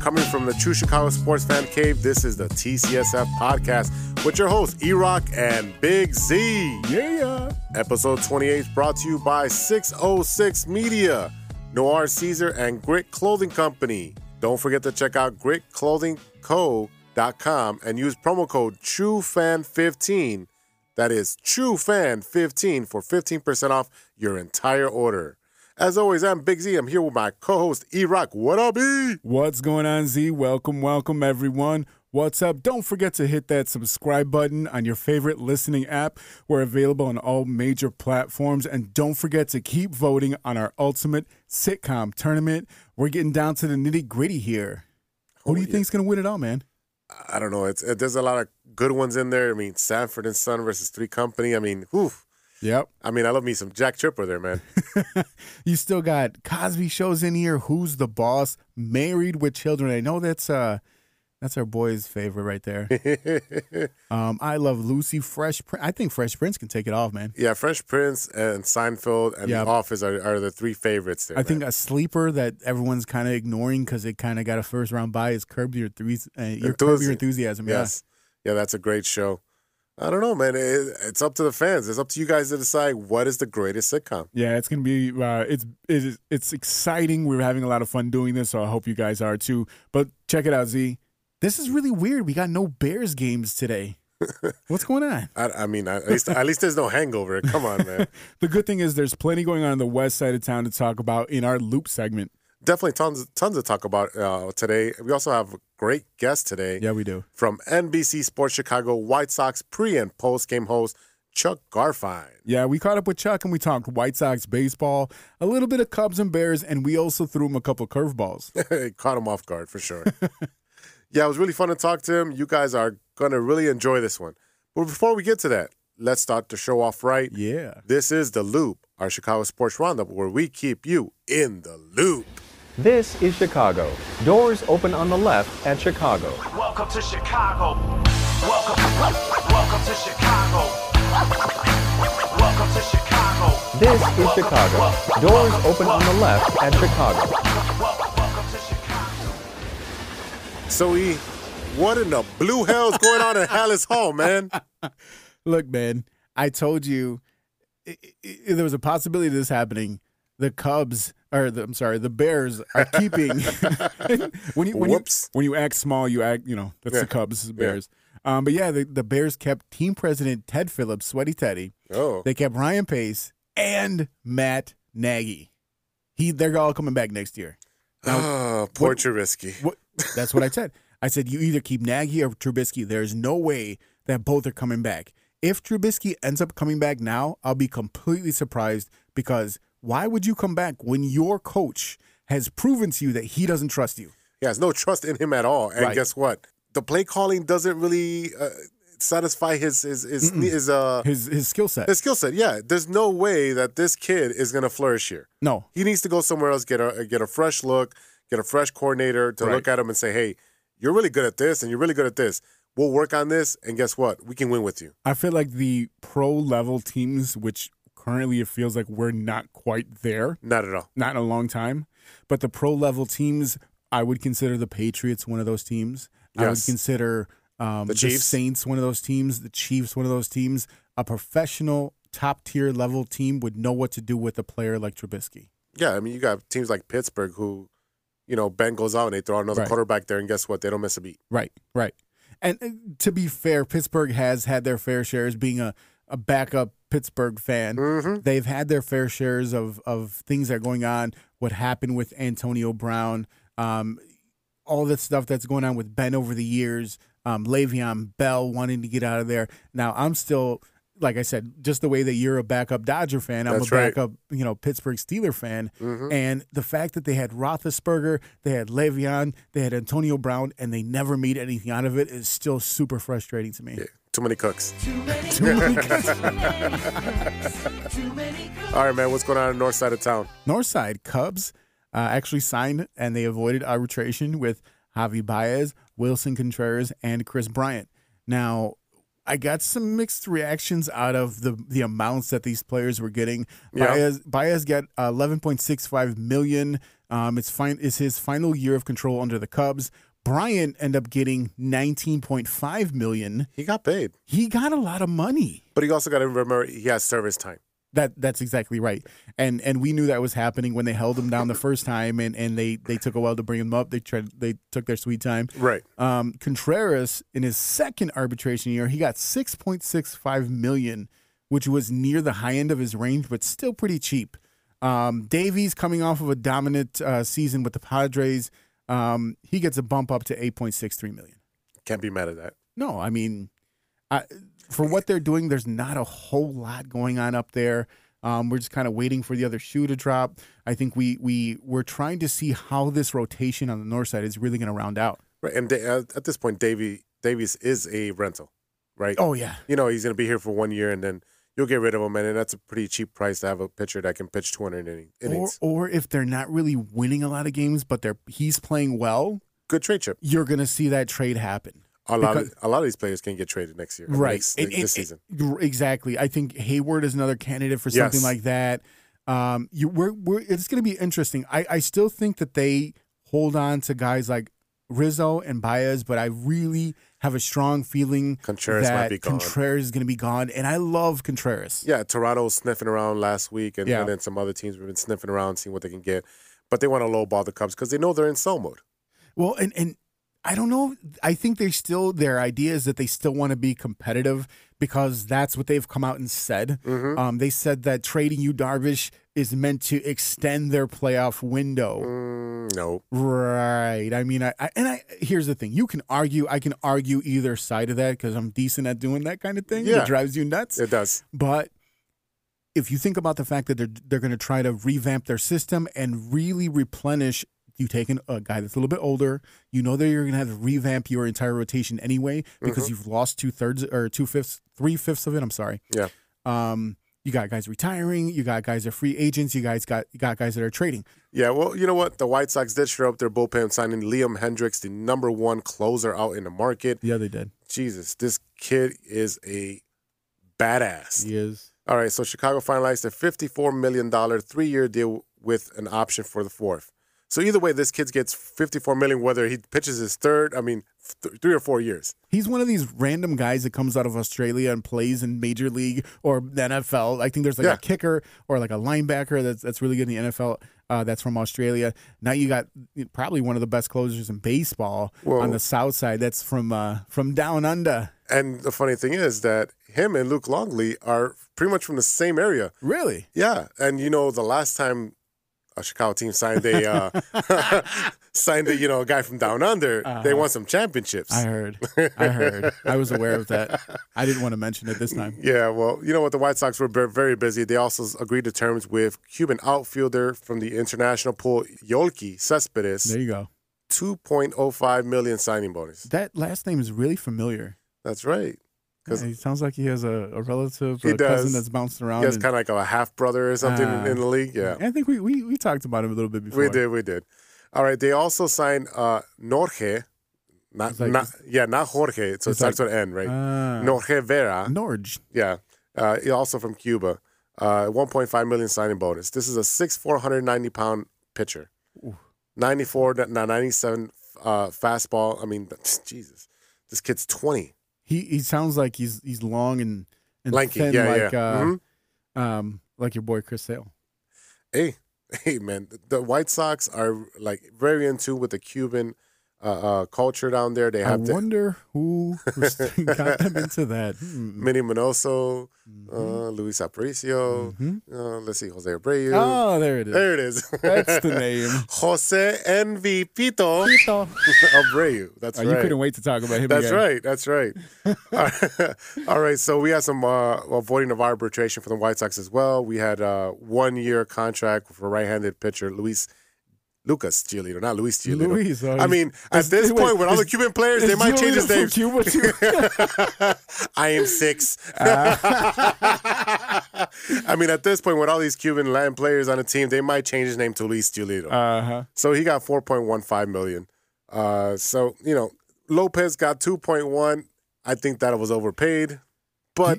Coming from the True Chicago Sports Fan Cave, this is the TCSF podcast with your hosts, E Rock and Big Z. Yeah. Episode 28 brought to you by 606 Media, Noir Caesar, and Grit Clothing Company. Don't forget to check out gritclothingco.com and use promo code TrueFan15. That is TrueFan15 for 15% off your entire order. As always, I'm Big Z. I'm here with my co-host E Rock. What up, E? What's going on, Z? Welcome, welcome, everyone. What's up? Don't forget to hit that subscribe button on your favorite listening app. We're available on all major platforms. And don't forget to keep voting on our ultimate sitcom tournament. We're getting down to the nitty gritty here. Who Oh, do you yeah. think's going to win it all, man? I don't know. It's it, there's a lot of good ones in there. I mean, Sanford and Son versus Three Company. I mean, whew. Yep. I mean, I love me some Jack Tripper there, man. You still got Cosby shows in here. Who's the boss? Married with Children. I know that's uh that's our boy's favorite right there. um, I love Lucy Fresh. Prin- I think Fresh Prince can take it off, man. yeah, Fresh Prince and Seinfeld and Yeah. The Office are, are the three favorites there. I think a sleeper that everyone's kind of ignoring because it kind of got a first round bye is Curb Your, Enthusi- uh, your, Curb Your Enthusiasm. yes, yeah, that's a great show. I don't know, man. It, it's up to the fans. It's up to you guys to decide what is the greatest sitcom. Yeah, it's gonna be uh, it's it is, it's exciting. We're having a lot of fun doing this, so I hope you guys are too. But check it out, Z. This is really weird. We got no Bears games today. What's going on? I, I mean, at least at least there's no hangover. Come on, man. The good thing is there's plenty going on in the west side of town to talk about in our loop segment. Definitely tons tons to talk about uh, today. We also have a great guest today. Yeah, we do. from NBC Sports Chicago White Sox pre and post game host Chuck Garfien. Yeah, we caught up with Chuck and we talked White Sox baseball, a little bit of Cubs and Bears, and we also threw him a couple curveballs. Caught him off guard for sure. yeah, it was really fun to talk to him. You guys are gonna really enjoy this one. But before we get to that, let's start the show off right. Yeah. This is the Loop, our Chicago sports roundup, where we keep you in the loop. This is Chicago. Doors open on the left at Chicago. Welcome to Chicago. Welcome, welcome to Chicago. Welcome to Chicago. This is Chicago. Doors open on the left at Chicago. Welcome to Chicago. So, E, what in the blue hell's going on in Halas Hall, man? Look, man, I told you i i i- there was a possibility of this happening. The Cubs, or the, I'm sorry, the Bears are keeping. when you when Whoops. you when you act small, you act. You know that's Yeah. the Cubs, the Bears. Um, but yeah, the, the Bears kept team president Ted Phillips, Sweaty Teddy. Oh, They kept Ryan Pace and Matt Nagy. He they're all coming back next year. oh poor Trubisky. What? That's what I said. I said you either keep Nagy or Trubisky. There's no way that both are coming back. If Trubisky ends up coming back now, I'll be completely surprised because why would you come back when your coach has proven to you that he doesn't trust you? He has no trust in him at all. And Right. guess what? The play calling doesn't really uh, satisfy his his his, his uh His his skill set. his skill set. Yeah, there's no way that this kid is gonna flourish here. No. He needs to go somewhere else, get a get a fresh look, get a fresh coordinator to Right. look at him and say, "Hey, you're really good at this, and you're really good at this. We'll work on this, and guess what? We can win with you." I feel like the pro level teams, which currently it feels like we're not quite there, Not at all. not in a long time. But the pro level teams, I would consider the Patriots one of those teams. I would consider um, The the, Chiefs? Saints one of those teams, the Chiefs one of those teams. A professional top tier level team would know what to do with a player like Trubisky. Yeah, I mean, you got teams like Pittsburgh who, you know, Ben goes out and they throw another Right. quarterback there, and guess what? They don't miss a beat. Right, right. And uh, to be fair, Pittsburgh has had their fair shares being a, a backup Pittsburgh fan. Mm-hmm. They've had their fair shares of, of things that are going on, what happened with Antonio Brown, um, all the stuff that's going on with Ben over the years, um, Le'Veon Bell wanting to get out of there. Now, I'm still like I said, just the way that you're a backup Dodger fan, I'm That's a right. backup, you know, Pittsburgh Steeler fan. Mm-hmm. And the fact that they had Roethlisberger, they had Le'Veon, they had Antonio Brown, and they never made anything out of it is still super frustrating to me. Yeah. Too many cooks. Too many cooks. All right, man. What's going on on the north side of town? North side Cubs uh, actually signed and they avoided arbitration with Javi Baez, Willson Contreras, and Kris Bryant. Now, I got some mixed reactions out of the the amounts that these players were getting. Yeah. Baez Baez got eleven point six five million. Um, it's fine. It's his final year of control under the Cubs. Bryant ended up getting nineteen point five million. He got paid, He got a lot of money. but he also got to remember he has service time. That that's exactly right, and and we knew that was happening when they held him down the first time, and, and they they took a while to bring him up. They tried they took their sweet time. Right. Um, Contreras in his second arbitration year, he got six point six five million, which was near the high end of his range, but still pretty cheap. Um, Davies coming off of a dominant uh, season with the Padres, um, he gets a bump up to eight point six three million. Can't be mad at that. No, I mean, I, for what they're doing, there's not a whole lot going on up there. Um, we're just kind of waiting for the other shoe to drop. I think we we we're trying to see how this rotation on the north side is really going to round out. Right. And uh, at this point, Davy Davies is a rental, right? Oh yeah, You know, he's going to be here for one year, and then you'll get rid of him, and that's a pretty cheap price to have a pitcher that can pitch 200 inning- or or if they're not really winning a lot of games, but they're he's playing well, Good trade chip. you're going to see that trade happen. A lot, Because- of, a lot of these players can get traded next year, right Next, this and- season. exactly i think heyward is another candidate for something Yes. like that um you we're, we're it's going to be interesting i i still think that they hold on to guys like rizzo and baez but i really have a strong feeling Contreras that might be gone. contreras is going to be gone and i love contreras Yeah, Toronto was sniffing around last week, and, Yeah. and then some other teams have been sniffing around, seeing what they can get. But they want to lowball the Cubs because they know they're in sell mode. Well, and and I don't know. I think they still their idea is that they still want to be competitive because that's what they've come out and said. Mm-hmm. Um, they said that trading Yu Darvish is meant to extend their playoff window. Mm, no, Right. I mean, I, I and I here's the thing. You can argue. I can argue either side of that because I'm decent at doing that kind of thing. Yeah. It drives you nuts. it does. But if you think about the fact that they're they're going to try to revamp their system and really replenish, you take an, a guy that's a little bit older. You know that you're going to have to revamp your entire rotation anyway because Mm-hmm. you've lost two thirds or two fifths, three fifths of it. I'm sorry. Yeah. Um, you got guys retiring. You got guys that are free agents. You guys got you got guys that are trading. Yeah, well, you know what? The White Sox did shore up their bullpen, signing Liam Hendriks, the number one closer out in the market. Yeah, they did. Jesus, this kid is a badass. He is. All right, so Chicago finalized a $54 million three year deal with an option for the fourth. So either way, this kid gets 54 million, whether he pitches his third, I mean, th- three or four years. He's one of these random guys that comes out of Australia and plays in Major League or the NFL. I think there's like Yeah. a kicker or like a linebacker that's that's really good in the NFL. Uh, that's from Australia. Now you got probably one of the best closers in baseball on the South Side. That's from uh, from down under. And the funny thing is that him and Luke Longley are pretty much from the same area. Really? Yeah, and you know the last time a Chicago team signed a uh, signed a you know a guy from down under, they won some championships. Uh-huh. I heard. I heard. I was aware of that. I didn't want to mention it this time. yeah, well, you know what? The White Sox were very busy. They also agreed to terms with Cuban outfielder from the international pool, Yoelqui Cespedes, There you go. two point oh five million signing bonus. That last name is really familiar. That's right. 'Cause- Yeah, he sounds like he has a, a relative, He a cousin does. that's bouncing around. He has and- kind of like a half brother or something Ah. in the league. Yeah, I think we, we, we talked about him a little bit before. we did. We did. All right. They also signed uh, Norge. Not, like- not, yeah, not Jorge. So it it's starts like- with N, right? Ah. Norge Vera. Norge. Yeah. Uh, also from Cuba. Uh, 1.5 million signing bonus. This is a 6'4", 490 pound pitcher. 94, to- 97 uh, fastball. I mean, Jesus, this kid's 20. He he sounds like he's he's long and, and Lanky, thin yeah, like yeah. uh, Mhm. um like your boy Chris Sale. Hey, hey, man, the White Sox are like very in tune with the Cuban uh, uh, culture down there. They have I wonder who who's got them into that. Hmm. Minnie Minoso, Mm-hmm. uh, Luis Aparicio. Uh, let's see, Jose Abreu. Oh, there it is. There it is. That's the name. Jose Envy Pito Abreu. That's Oh, right. you couldn't wait to talk about him That's again. right. That's right. All right. All right. So we had some uh, avoiding of arbitration for the White Sox as well. We had a one year contract for right-handed pitcher Luis Lucas Giolito, not Luis Giolito. Luis, oh, I mean, at this wait, point, with all the Cuban players, they might change his name. Cuba too? I am six. Ah. I mean, at this point, with all these Cuban land players on the team, they might change his name to Luis Giolito. uh huh. So he got 4.15 million. Uh, so you know, Lopez got 2.1. I think that it was overpaid, but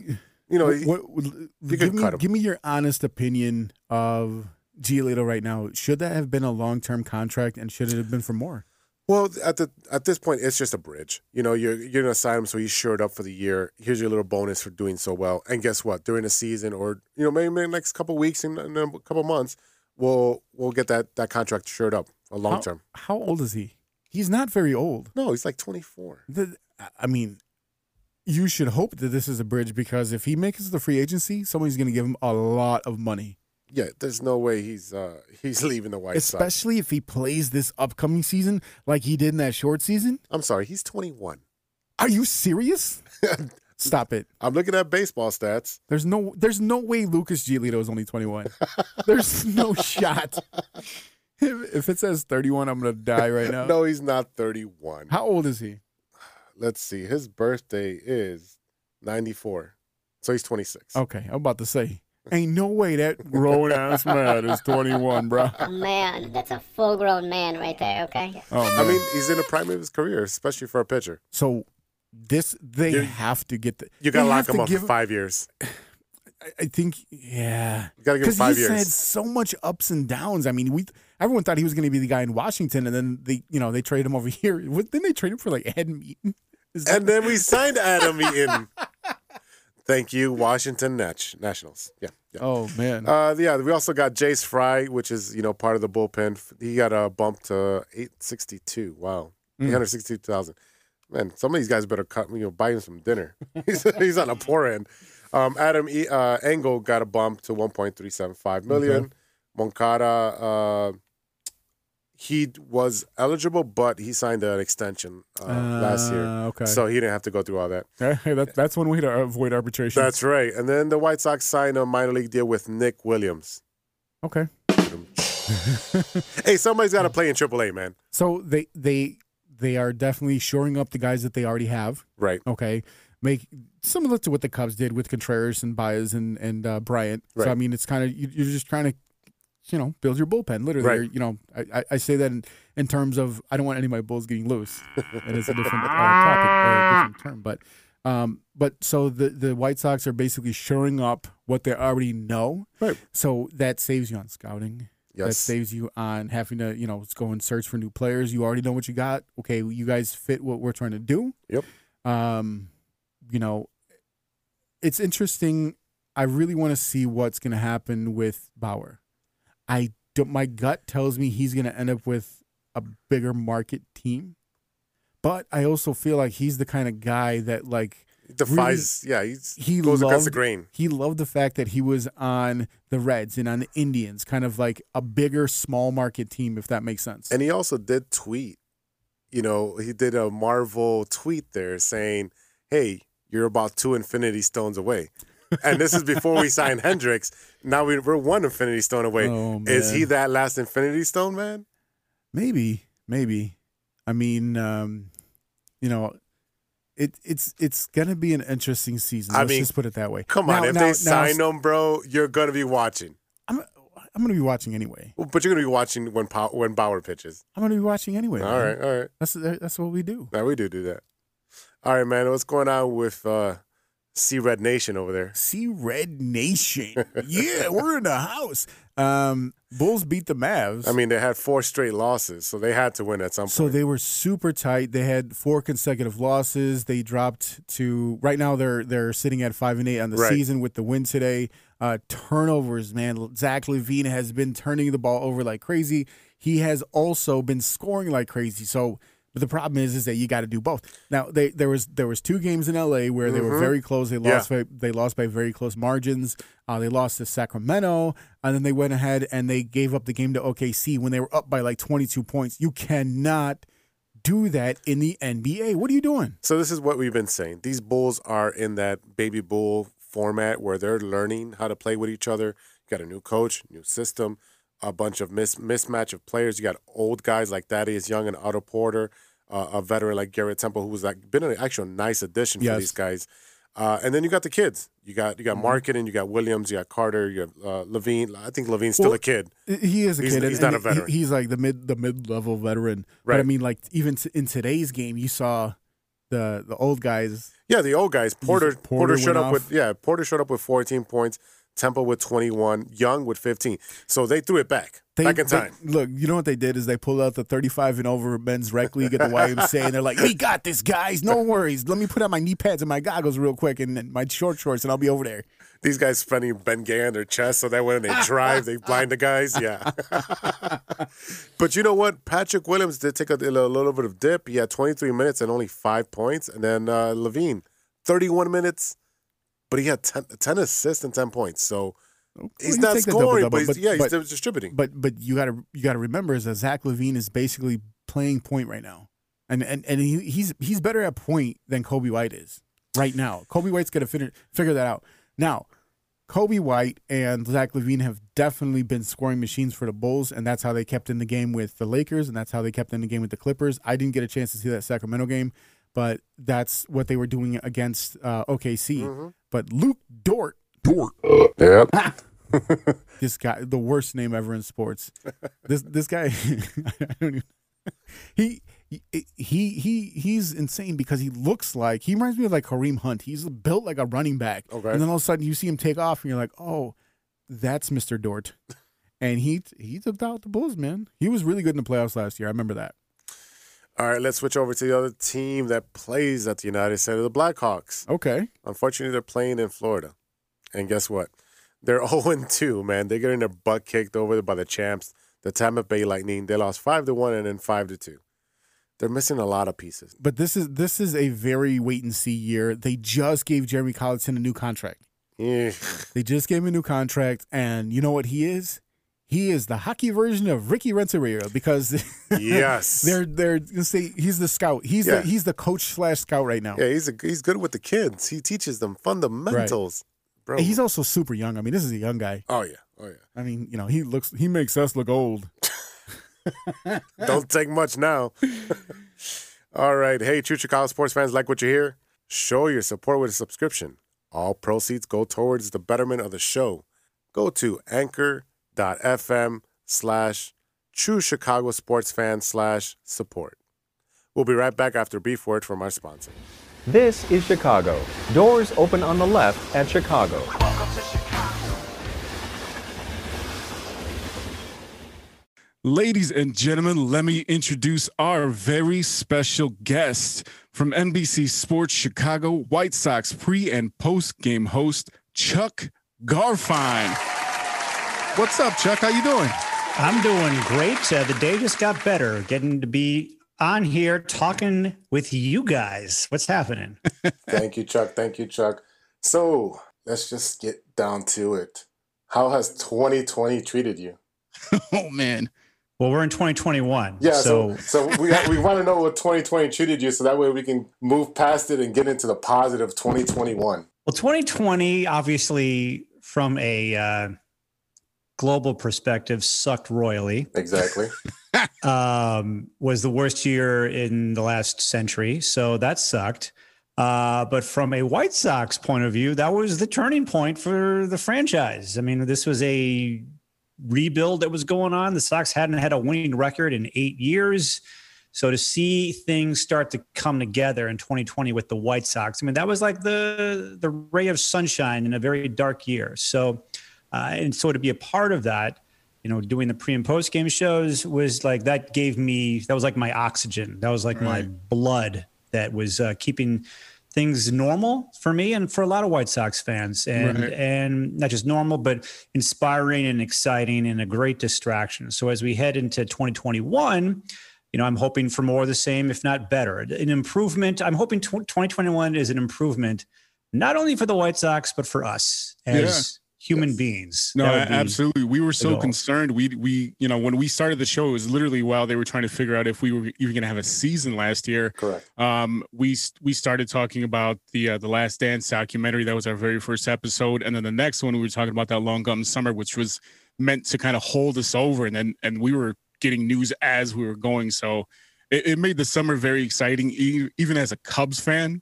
you know, What, what, could give, me, give me your honest opinion of Giolito right now. Should that have been a long term contract, and should it have been for more? well, at the at this point, it's just a bridge. You know, you're you're gonna sign him so he's shored up for the year. Here's your little bonus for doing so well. And guess what? During the season, or you know, maybe, maybe next couple weeks and, a couple months, we'll we'll get that that contract shored up a long How, term. how old is he? He's not very old. No, he's like 24. The- I mean, you should hope that this is a bridge because if he makes the free agency, somebody's going to give him a lot of money. Yeah, there's no way he's uh he's leaving the White Sox. Especially if he plays this upcoming season like he did in that short season. I'm sorry, he's 21. Are you serious? Stop it. I'm looking at baseball stats. There's no there's no way Lucas Giolito is only 21. there's no shot. If, if it says 31, I'm going to die right now. No, he's not 31. How old is he? Let's see. His birthday is 94. So he's 26. Okay, I'm about to say. Ain't no way that grown ass man is 21, bro. Man, that's a full grown man right there, okay? Oh, man. I mean, he's in the prime of his career, especially for a pitcher. So this they You- have to get the. You got to lock him up give- for five years. I- I think yeah. You got to give him Because five he's had so much ups and downs. I mean, we everyone thought he was going to be the guy in Washington, and then they you know they traded him over here. What, didn't they trade him for like Ed Eaton? And then we signed Adam Eaton. Thank you, Washington Nat- Nationals. Yeah. yeah. oh man, Uh, yeah, we also got Jace Fry, which is you know part of the bullpen. He got a bump to eight sixty two. Wow, Mm. eight hundred sixty two thousand. Man, some of these guys better cut you know buy him some dinner. he's, he's on a poor end. Um, Adam e, uh, Engel got a bump to one point three seven five million. Moncada, uh, he was eligible, but he signed an extension uh, last year, Uh, okay. so he didn't have to go through all that. Hey, that, that's one way to avoid arbitration. That's right. And then the White Sox signed a minor league deal with Nick Williams. okay. Hey, somebody's got to play in AAA, man. So they they they are definitely shoring up the guys that they already have. Right. Okay, make similar to what the Cubs did with Contreras and Baez and and uh, Bryant. Right. So I mean, it's kind of you're just trying to, you know, build your bullpen. Literally, Right. Or, you know, I, I- I say that in, in terms of I don't want any of my bulls getting loose, and it's a different uh, topic, or a different term, but. Um, but so the the White Sox are basically shoring up what they already know. Right. So that saves you on scouting. That Yes. saves you on having to, you know, go and search for new players. You already know what you got. Okay, you guys fit what we're trying to do. Yep. Um, you know, it's interesting. I really want to see what's going to happen with Bauer. I don't, my gut tells me he's going to end up with a bigger market team, but I also feel like he's the kind of guy that like defies, yeah, he's, he goes against the grain. he loved the fact that he was on the Reds and on the Indians, kind of like a bigger small market team, if that makes sense. And he also did tweet, you know, he did a Marvel tweet there saying, hey, you're about two Infinity Stones away. And this is before we signed Hendriks. Now we, we're one Infinity Stone away. Oh, is he that last Infinity Stone, man? Maybe, maybe. I mean, um, you know, it it's it's gonna be an interesting season. I Let's mean, just put it that way. Come on, Now- if now- they now, sign him, bro, you're going to be watching. I'm I'm gonna be watching anyway. Well, But you're going to be watching when, Pow- when Bauer pitches. I'm gonna be watching anyway. All man. right, all right. that's that's what we do. Now we do do that. All right, man. What's going on with uh, Sea Red Nation over there? See Red Nation. yeah, we're in the house. Um, Bulls beat the Mavs. I mean, they had four straight losses, so they had to win at some point. So they were super tight. They had four consecutive losses. They dropped to right now they're they're sitting at five and eight on the Right. season with the win today. Uh, turnovers, man. Zach LaVine has been turning the ball over like crazy. He has also been scoring like crazy. So But the problem is, is that you got to do both. Now, they there was there was two games in L.A. where they were very close. They lost by, they lost by very close margins. Uh, they lost to Sacramento, and then they went ahead and they gave up the game to OKC when they were up by like 22 points. You cannot do that in the NBA. What are you doing? So this is what we've been saying. These Bulls are in that baby bull format where they're learning how to play with each other. You got a new coach, new system, a bunch of mis- mismatch of players. You got old guys like Thaddeus Young and Otto Porter, uh, a veteran like Garrett Temple, who was like been an actual nice addition Yes. for these guys. Uh, and then you got the kids. You got you got Mm-hmm. Markkanen, you got Williams, you got Carter, you got uh, LaVine. I think LaVine's still Well, a kid. He is a He's- kid. and- he's not and a veteran. he- he's like the mid the mid level veteran. But I mean, like even t- in today's game, you saw the the old guys. Yeah, the old guys. Porter Porter Porter, showed up off. with yeah, Porter showed up with 14 points, Temple with 21, Young with 15. So they threw it back. They, back in they- time. look, you know what they did is they pulled out the 35 and over men's rec league at the YMCA, and they're like, "We got this, guys. No worries. Let me put on my knee pads and my goggles real quick, and, and my short shorts, and I'll be over there." These guys spending Ben Gay on their chest so that when they drive, they blind the guys. Yeah. but you know what? Patrick Williams did take a, a little bit of dip. He had 23 minutes and only five points. And then uh, LaVine, 31 minutes, but he had 10, 10 assists and 10 points. So he's not scoring, but, he's, but- yeah, he's but- still distributing. But but you got to you got to remember is that Zach LaVine is basically playing point right now, and and and he, he's he's better at point than Coby White is right now. Coby White's gonna figure figure that out now. Coby White and Zach LaVine have definitely been scoring machines for the Bulls, and that's how they kept in the game with the Lakers, and that's how they kept in the game with the Clippers. I didn't get a chance to see that Sacramento game, but that's what they were doing against uh, OKC. But Luke Dort, Dort, yep. this guy, the worst name ever in sports. This this guy, I don't even. He he he he's insane because he looks like he reminds me of like Kareem Hunt. He's built like a running back, Okay. and then all of a sudden you see him take off, and you're like, oh, that's Mister Dort. And he he took out the Bulls, man. He was really good in the playoffs last year. I remember that. All right, let's switch over to the other team that plays at the United Center, the Blackhawks. Okay, Unfortunately, they're playing in Florida. And guess what? They're 0 2, man. They're getting their butt kicked over by the champs, the Tampa Bay Lightning. They lost 5 to 1 and then 5 to 2. They're missing a lot of pieces. but this is this is a very wait and see year. They just gave Jeremy Colliton a new contract. Yeah. They just gave him a new contract, and you know what he is? He is the hockey version of Ricky Renteria because Yes. they're they're gonna say he's the scout. He's Yeah. the he's the coach slash scout right now. Yeah, he's a, he's good with the kids. He teaches them fundamentals. Bro. And he's also super young. I mean, this is a young guy. oh, yeah. Oh, yeah. I mean, you know, he looks he makes us look old. Don't take much now. All right. Hey, true Chicago sports fans, like what you hear? Show your support with a subscription. All proceeds go towards the betterment of the show. Go to anchor.fm slash true Chicago sports fan slash support. We'll be right back after a brief word from our sponsor. This is Chicago. Doors open on the left at Chicago. Chicago. Ladies and gentlemen, let me introduce our very special guest from NBC Sports Chicago White Sox pre and post game host Chuck Garfien. What's up, Chuck? How you doing? I'm doing great. Uh, the day just got better. Getting to be on here talking with you guys. What's happening? Thank you, Chuck. Thank you, Chuck. So let's just get down to it. How has 2020 treated you? Oh man. Well, we're in 2021. Yeah, So, so so, we we want to know what 2020 treated you, so that way we can move past it and get into the positive 2021. well, 2020, obviously, from a uh, global perspective, sucked royally. Exactly. um, was the worst year in the last century. So that sucked. Uh, but from a White Sox point of view, that was the turning point for the franchise. I mean, this was a rebuild that was going on. The Sox hadn't had a winning record in eight years. So to see things start to come together in 2020 with the White Sox, I mean, that was like the the ray of sunshine in a very dark year. So, uh, and so to be a part of that, you know, doing the pre and post game shows was like that gave me that was like my oxygen. That was like my blood that was uh, keeping things normal for me and for a lot of White Sox fans, and Right. and not just normal, but inspiring and exciting and a great distraction. So as we head into 2021, you know, I'm hoping for more of the same, if not better. An improvement. I'm hoping tw- 2021 is an improvement, not only for the White Sox, but for us as human beings. No, be- absolutely. We were so goal. concerned. We we you know when we started the show, it was literally while they were trying to figure out if we were even going to have a season last year. Correct. Um, we we started talking about the uh, the Last Dance documentary. That was our very first episode, and then the next one we were talking about that Long Gone Summer, which was meant to kind of hold us over, and then and we were getting news as we were going. So it, it made the summer very exciting, even as a Cubs fan.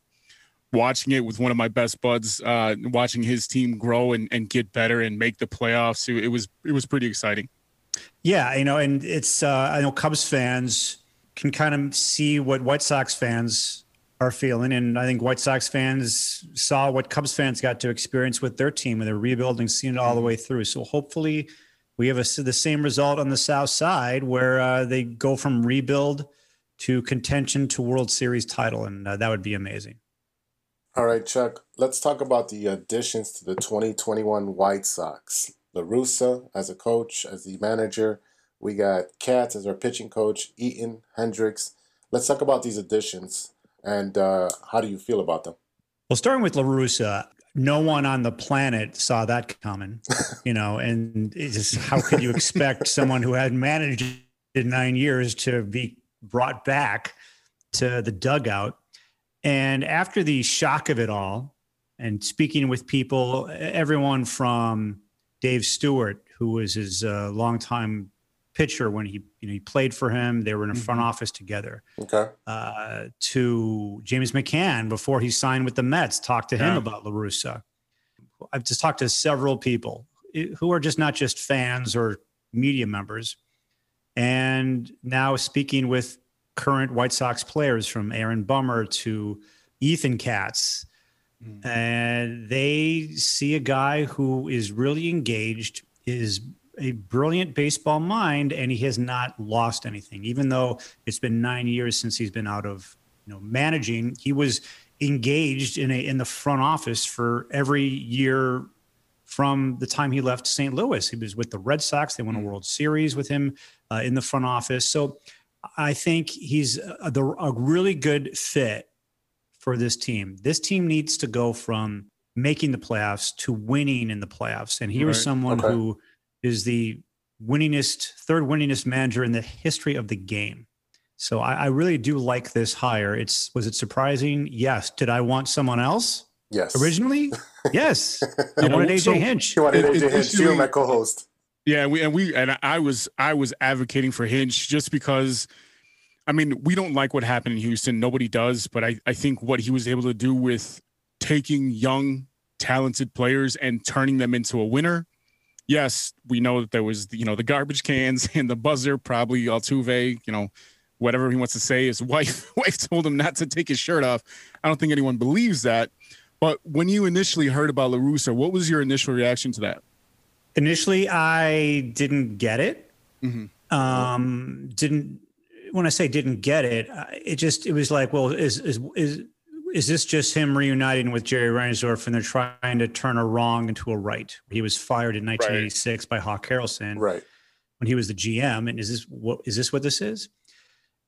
Watching it with one of my best buds, uh, watching his team grow and, and get better and make the playoffs, it, it was it was pretty exciting. Yeah, you know, and it's uh, I know Cubs fans can kind of see what White Sox fans are feeling, and I think White Sox fans saw what Cubs fans got to experience with their team, and they're rebuilding, seeing it all the way through. So hopefully, we have a, the same result on the South Side, where uh, they go from rebuild to contention to World Series title, and uh, that would be amazing. All right, Chuck, let's talk about the additions to the 2021 White Sox. La Russa as a coach, as the manager. We got Katz as our pitching coach, Eaton, Hendriks. Let's talk about these additions and uh, how do you feel about them? Well, starting with La Russa, no one on the planet saw that coming, you know, and just how could you expect someone who had managed in nine years to be brought back to the dugout? And after the shock of it all, and speaking with people, everyone from Dave Stewart, who was his uh, longtime pitcher when he you know he played for him, they were in a front office together Okay. uh, to James McCann before he signed with the Mets. Talked to him about La Russa. I've just talked to several people who are just not just fans or media members, and now speaking with current White Sox players from Aaron Bummer to Ethan Katz. And they see a guy who is really engaged, is a brilliant baseball mind, and he has not lost anything. Even though it's been nine years since he's been out of you know managing, he was engaged in a in the front office for every year from the time he left St. Louis. He was with the Red Sox. They won a World Series with him uh, in the front office. So I think he's a, the, a really good fit for this team. This team needs to go from making the playoffs to winning in the playoffs. And he was Right. someone Okay. who is the winningest, third winningest manager in the history of the game. So I, I really do like this hire. It's was it surprising? Yes. Did I want someone else Yes. originally? yes. I wanted AJ so- Hinch. You wanted It- AJ it- Hinch, you and my co-host. Yeah, we and we and I was I was advocating for Hinch just because I mean, we don't like what happened in Houston. Nobody does, but I, I think what he was able to do with taking young, talented players and turning them into a winner. Yes, we know that there was you know the garbage cans and the buzzer, probably Altuve, you know, whatever he wants to say. His wife wife told him not to take his shirt off. I don't think anyone believes that. But when you initially heard about La Russa, what was your initial reaction to that? Initially, I didn't get it. Um, didn't when I say didn't get it, it just it was like, well, is is is is this just him reuniting with Jerry Reinsdorf and they're trying to turn a wrong into a right? He was fired in 1986 by Hawk Harrelson Right. when he was the GM. And is this what is this what this is?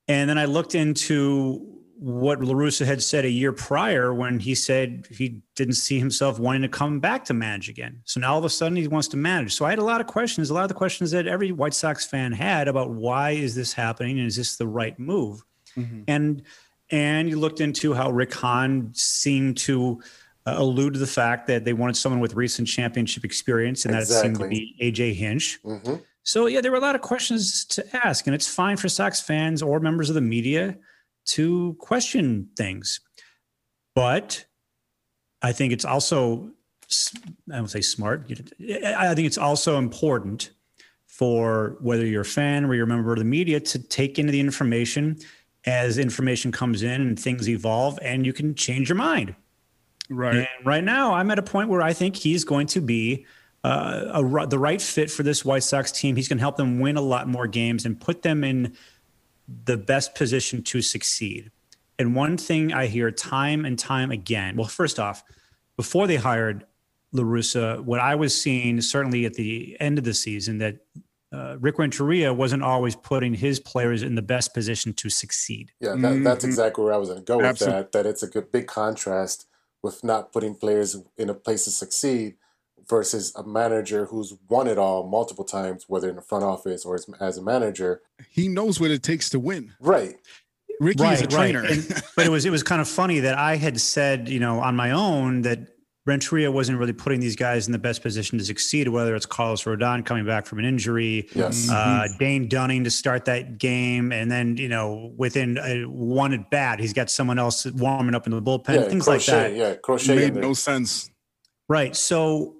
And then I looked into what La Russa had said a year prior when he said he didn't see himself wanting to come back to manage again. So now all of a sudden he wants to manage. So I had a lot of questions, a lot of the questions that every White Sox fan had about why is this happening and is this the right move? And and you looked into how Rick Hahn seemed to uh, allude to the fact that they wanted someone with recent championship experience, and that it seemed to be AJ Hinch. hmm So yeah, there were a lot of questions to ask, and it's fine for Sox fans or members of the media to question things. But I think it's also, I don't say smart. I think it's also important for whether you're a fan or you're a member of the media to take into the information as information comes in and things evolve, and you can change your mind. Right. And right now, I'm at a point where I think he's going to be uh, a, the right fit for this White Sox team. He's going to help them win a lot more games and put them in the best position to succeed. And one thing I hear time and time again well, first off, before they hired La Russa, what I was seeing, certainly at the end of the season, that uh, Rick Renteria wasn't always putting his players in the best position to succeed. Yeah, that, that's Mhm. exactly where I was going to go with Absolutely. that. That it's a good big contrast with not putting players in a place to succeed versus a manager who's won it all multiple times, whether in the front office or as, as a manager. He knows what it takes to win. Right. Ricky is a trainer. And- but it was it was kind of funny that I had said, you know, on my own that Renteria wasn't really putting these guys in the best position to succeed, whether it's Carlos Rodon coming back from an injury, Yes. uh, Dane Dunning to start that game, and then you know within uh, one at bat, he's got someone else warming up in the bullpen, yeah, things crochet. like that. Yeah, crochet. Made in the- no sense. Right. So,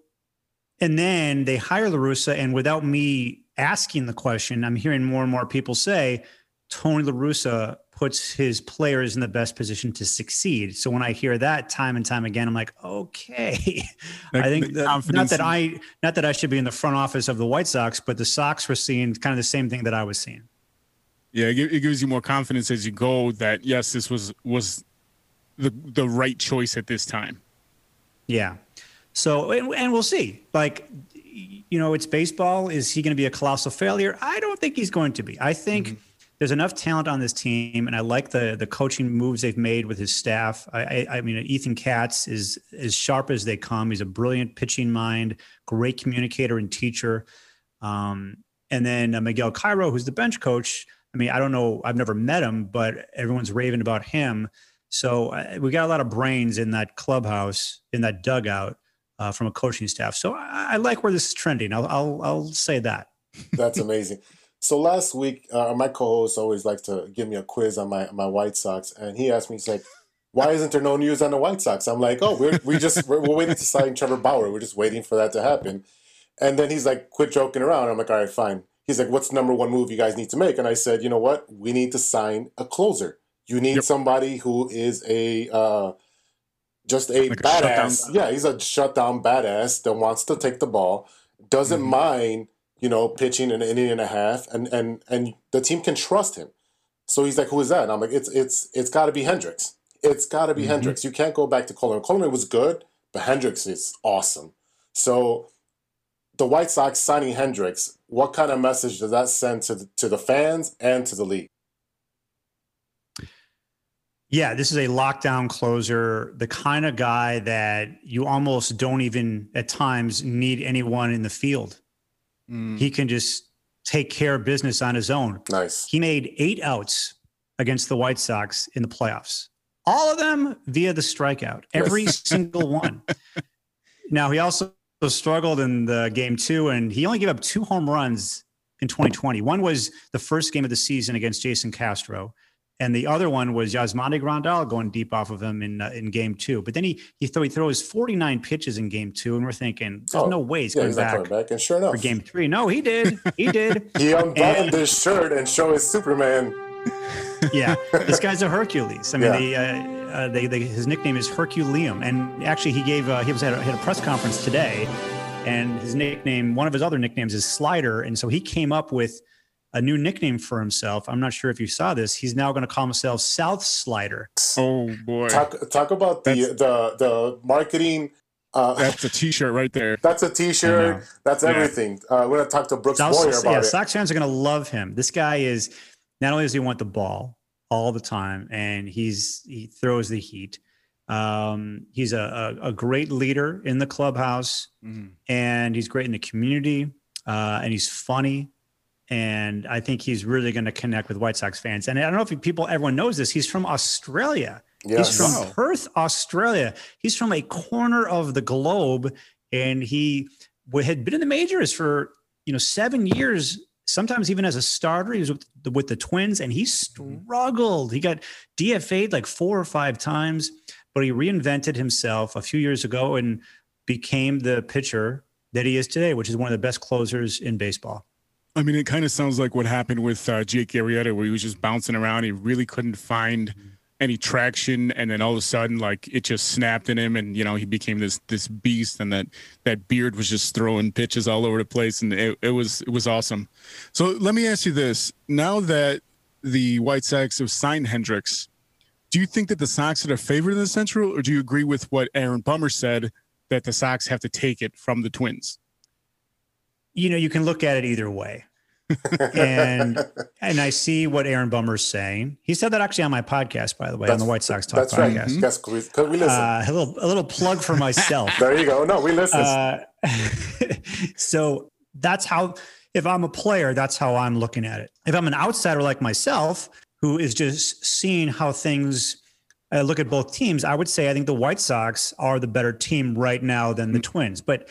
and then they hire La Russa, and without me asking the question, I'm hearing more and more people say Tony La Russa puts his players in the best position to succeed. So when I hear that time and time again, I'm like, okay. I think that, not that I not that I should be in the front office of the White Sox, but the Sox were seeing kind of the same thing that I was seeing. Yeah, it, it gives you more confidence as you go that yes, this was was the the right choice at this time. Yeah. So, and, and we'll see. Like, you know, it's baseball. Is he going to be a colossal failure? I don't think he's going to be. I think there's enough talent on this team, and I like the the coaching moves they've made with his staff. I, I, I mean, Ethan Katz is as sharp as they come. He's a brilliant pitching mind, great communicator and teacher. Um, and then uh, Miguel Cairo, who's the bench coach. I mean, I don't know. I've never met him, but everyone's raving about him. So uh, we got a lot of brains in that clubhouse, in that dugout, uh, from a coaching staff. So I, I like where this is trending. I'll, I'll, I'll say that. That's amazing. So last week, uh, my co-host always likes to give me a quiz on my my White Sox, and he asked me, he's like, "Why isn't there no news on the White Sox?" I'm like, "Oh, we're we just we're, we're waiting to sign Trevor Bauer. We're just waiting for that to happen." And then he's like, "Quit joking around." I'm like, "All right, fine." He's like, "What's the number one move you guys need to make?" And I said, "You know what? We need to sign a closer. You need Yep. somebody who is a." Uh, just a Like badass. guy. yeah, he's a shutdown badass that wants to take the ball, doesn't Mm-hmm. mind, you know, pitching an inning and a half, and and and the team can trust him. So he's like, "Who is that?" And I'm like, "It's it's it's got to be Hendriks. It's got to be Mhm. Hendriks. You can't go back to Coleman. Coleman was good, but Hendriks is awesome. So the White Sox signing Hendriks, what kind of message does that send to the, to the fans and to the league? Yeah, this is a lockdown closer, the kind of guy that you almost don't even at times need anyone in the field. Mm. He can just take care of business on his own. Nice. He made eight outs against the White Sox in the playoffs, all of them via the strikeout, every single one. Now, he also struggled in the game two, and he only gave up two home runs in 2020. One was the first game of the season against Jason Castro. And the other one was Yasmani Grandal going deep off of him in uh, in game two. But then he he, throw, he throws 49 pitches in game two, and we're thinking, there's Oh, no way he's yeah, coming he's back coming back. And sure enough, for game three. No, he did. He did. he unbuttoned his shirt and showed his Superman. yeah, this guy's a Hercules. I mean, Yeah. they, uh, uh, they, they, his nickname is Herculeum, and actually, he gave uh, he was at a, had a press conference today, and his nickname, one of his other nicknames, is Slider, and so he came up with a new nickname for himself. I'm not sure if you saw this. He's now going to call himself South Slider. Oh boy, Talk talk about the That's- the the marketing. Uh, that's a T-shirt right there. That's a I know. T-shirt. That's Yeah. everything. Uh, we're gonna talk to Brooks South, Boyer about yeah, it. Sox fans are going to love him. This guy is not only does he want the ball all the time, and he's he throws the heat. Um, he's a, a, a great leader in the clubhouse, Mhm. and he's great in the community, uh, and he's funny. And I think he's really going to connect with White Sox fans. And I don't know if people, everyone knows this. He's from Australia. Yes. He's from Wow. Perth, Australia. He's from a corner of the globe, and he had been in the majors for you know seven years. Sometimes even as a starter, he was with the, with the Twins, and he struggled. He got DFA'd like four or five times, but he reinvented himself a few years ago and became the pitcher that he is today, which is one of the best closers in baseball. I mean, it kind of sounds like what happened with uh, Jake Arrieta, where he was just bouncing around. He really couldn't find any traction, and then all of a sudden, like it just snapped in him, and you know he became this this beast, and that that beard was just throwing pitches all over the place, and it, it was it was awesome. So let me ask you this: Now that the White Sox have signed Hendriks, do you think that the Sox are favored in the Central, or do you agree with what Aaron Bummer said that the Sox have to take it from the Twins? You know, you can look at it either way. and and I see what Aaron Bummer's saying. He said that actually on my podcast, by the way, on the White Sox Talk That's right. podcast. Yes, we, 'cause we listen. Uh, a little a little plug for myself. there you go. No, we listen. Uh, so that's how, if I'm a player, that's how I'm looking at it. If I'm an outsider like myself, who is just seeing how things I look at both teams, I would say I think the White Sox are the better team right now than the Twins. But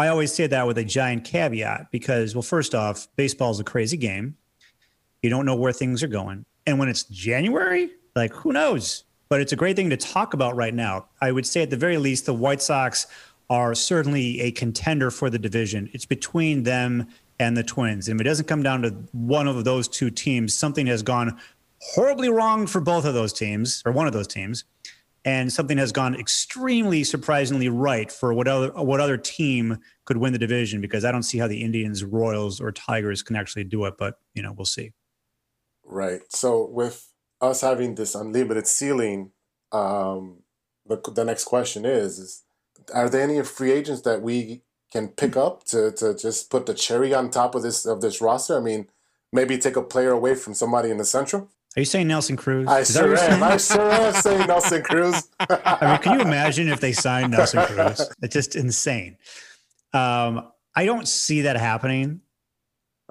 I always say that with a giant caveat because, well, first off, baseball is a crazy game. You don't know where things are going. And when it's January, like who knows? But it's a great thing to talk about right now. I would say at the very least, the White Sox are certainly a contender for the division. It's between them and the Twins. And if it doesn't come down to one of those two teams, something has gone horribly wrong for both of those teams, or one of those teams, and something has gone extremely surprisingly right for what other what other team could win the division. Because I don't see how the Indians, Royals, or Tigers can actually do it. But you know, we'll see. Right. So with us having this unlimited ceiling, um, the the next question is: Is are there any free agents that we can pick up to to just put the cherry on top of this of this roster? I mean, maybe take a player away from somebody in the Central. Are you saying Nelson Cruz? I Is sure am. saying? I sure am saying Nelson Cruz. I mean, can you imagine if they signed Nelson Cruz? It's just insane. Um, I don't see that happening.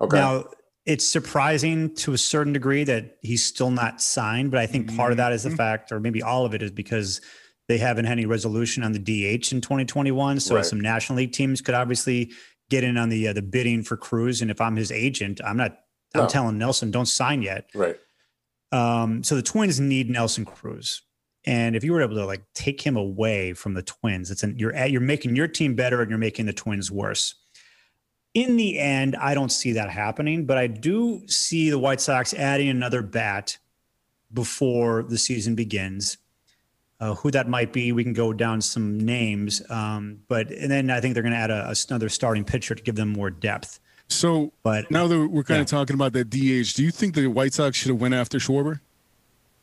Okay. Now, it's surprising to a certain degree that he's still not signed, but I think part of that is the fact, or maybe all of it is because they haven't had any resolution on the DH in 2021. So Right. some National League teams could obviously get in on the uh, the bidding for Cruz. And if I'm his agent, I'm not. I'm No. telling Nelson, don't sign yet. right. Um, so the Twins need Nelson Cruz, and if you were able to like take him away from the Twins, it's an you're at, you're making your team better and you're making the Twins worse. In the end, I don't see that happening, but I do see the White Sox adding another bat before the season begins. Uh, who that might be, we can go down some names, um, but and then I think they're going to add a, another starting pitcher to give them more depth. So But now that we're kind Yeah. of talking about that DH, do you think the White Sox should have went after Schwarber?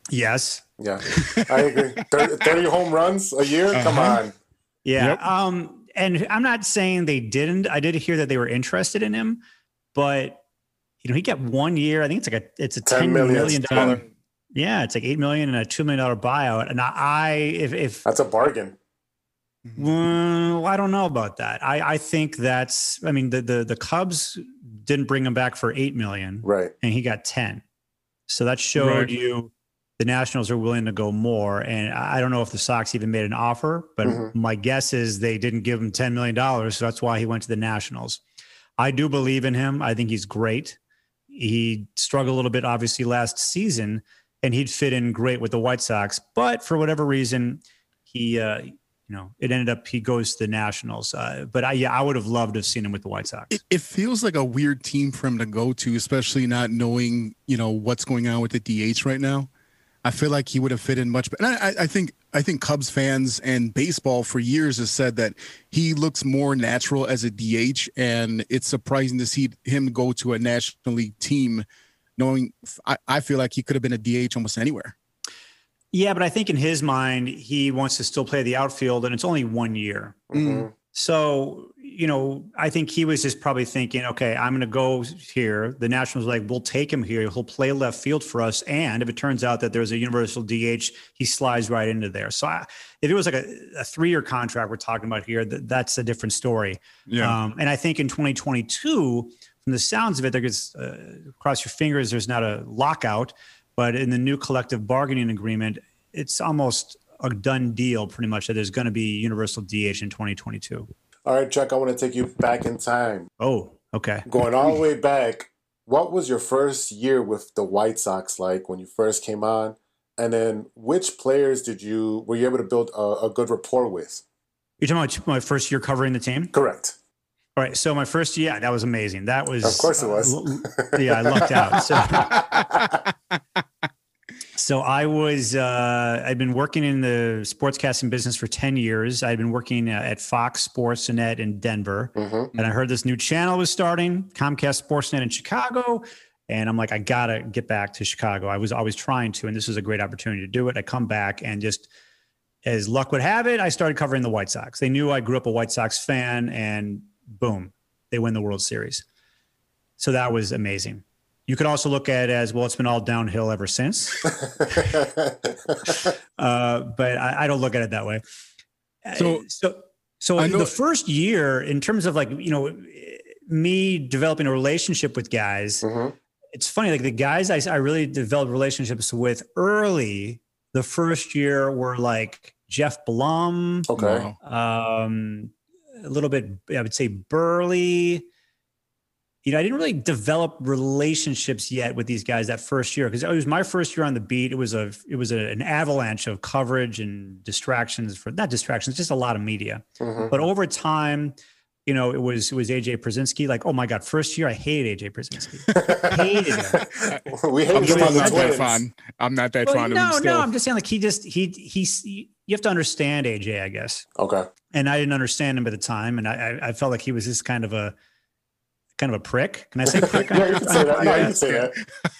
yes, Yeah, I agree. 30, 30 home runs a year? Come Uh-huh. on. Yeah. Yep. Um, and I'm not saying they didn't. I did hear that they were interested in him, but you know, he got one year. I think it's like a it's a 10 ten million. million dollar. Yeah, it's like eight million and a two million dollar buyout. And I, if if That's a bargain. Well, I don't know about that. I I think that's. I mean, the the the Cubs didn't bring him back for eight million, Right. and he got ten. So that showed Right. you the Nationals are willing to go more. And I I don't know if the Sox even made an offer, but Mhm. my guess is they didn't give him $10 million. So that's why he went to the Nationals. I do believe in him. I think he's great. He struggled a little bit, obviously, last season, and he'd fit in great with the White Sox. But for whatever reason, he, uh, you know, it ended up he goes to the Nationals. Uh, but I, yeah, I would have loved to have seen him with the White Sox. It, it feels like a weird team for him to go to, especially not knowing, you know, what's going on with the DH right now. I feel like he would have fit in much better. And I, I think I think Cubs fans and baseball for years has said that he looks more natural as a DH, and it's surprising to see him go to a National League team, knowing I, I feel like he could have been a DH almost anywhere. Yeah, but I think in his mind, he wants to still play the outfield, and it's only one year. Mhm. So, you know, I think he was just probably thinking, okay, I'm going to go here. The Nationals like, we'll take him here. He'll play left field for us. And if it turns out that there's a universal DH, he slides right into there. So, I, if it was like a, a three year contract we're talking about here, th- that's a different story. Um, and I think in 2022, from the sounds of it, there gets uh, cross your fingers, there's not a lockout, but in the new collective bargaining agreement, it's almost a done deal pretty much that there's going to be universal DH in 2022. All right, Chuck, I want to take you back in time. Oh, okay. Going all the way back, what was your first year with the White Sox like when you first came on? And then which players did you were you able to build a, a good rapport with? You're talking about my first year covering the team? Correct. All right. So my first year, yeah, that was amazing. That was, Of course it was. uh, yeah, I lucked out. So, so I was, uh, I'd been working in the sportscasting business for 10 years. I'd been working uh, at Fox Sportsnet in Denver. hmm And I heard this new channel was starting, Comcast Sportsnet in Chicago. And I'm like, I gotta get back to Chicago. I was always trying to, and this was a great opportunity to do it. I come back and just as luck would have it, I started covering the White Sox. They knew I grew up a White Sox fan, and boom, they win the World Series. so that was amazing. You could also look at it as well. It's been all downhill ever since, uh, but I, I don't look at it that way. So- Uh, so, so I know- the first year, in terms of like you know, me developing a relationship with guys, Mhm. it's funny. Like the guys I, I really developed relationships with early, the first year were like Geoff Blum, Okay. Um, a little bit, I would say Buehrle. You know, I didn't really develop relationships yet with these guys that first year because it was my first year on the beat. It was a, it was a, an avalanche of coverage and distractions for not distractions, just a lot of media. Mhm. But over time, you know, it was it was AJ Pierzynski. Like, oh my god, first year I hated AJ Pierzynski. hated him. we I'm him on the not that twins. fond. I'm not that Well, fond of him no, no, I'm just saying like he just he he's you have to understand AJ, I guess. Okay. and I didn't understand him at the time, and I, I, I felt like he was just kind of a kind of a prick. Can I say prick? yeah, you can say that. Yeah, you can say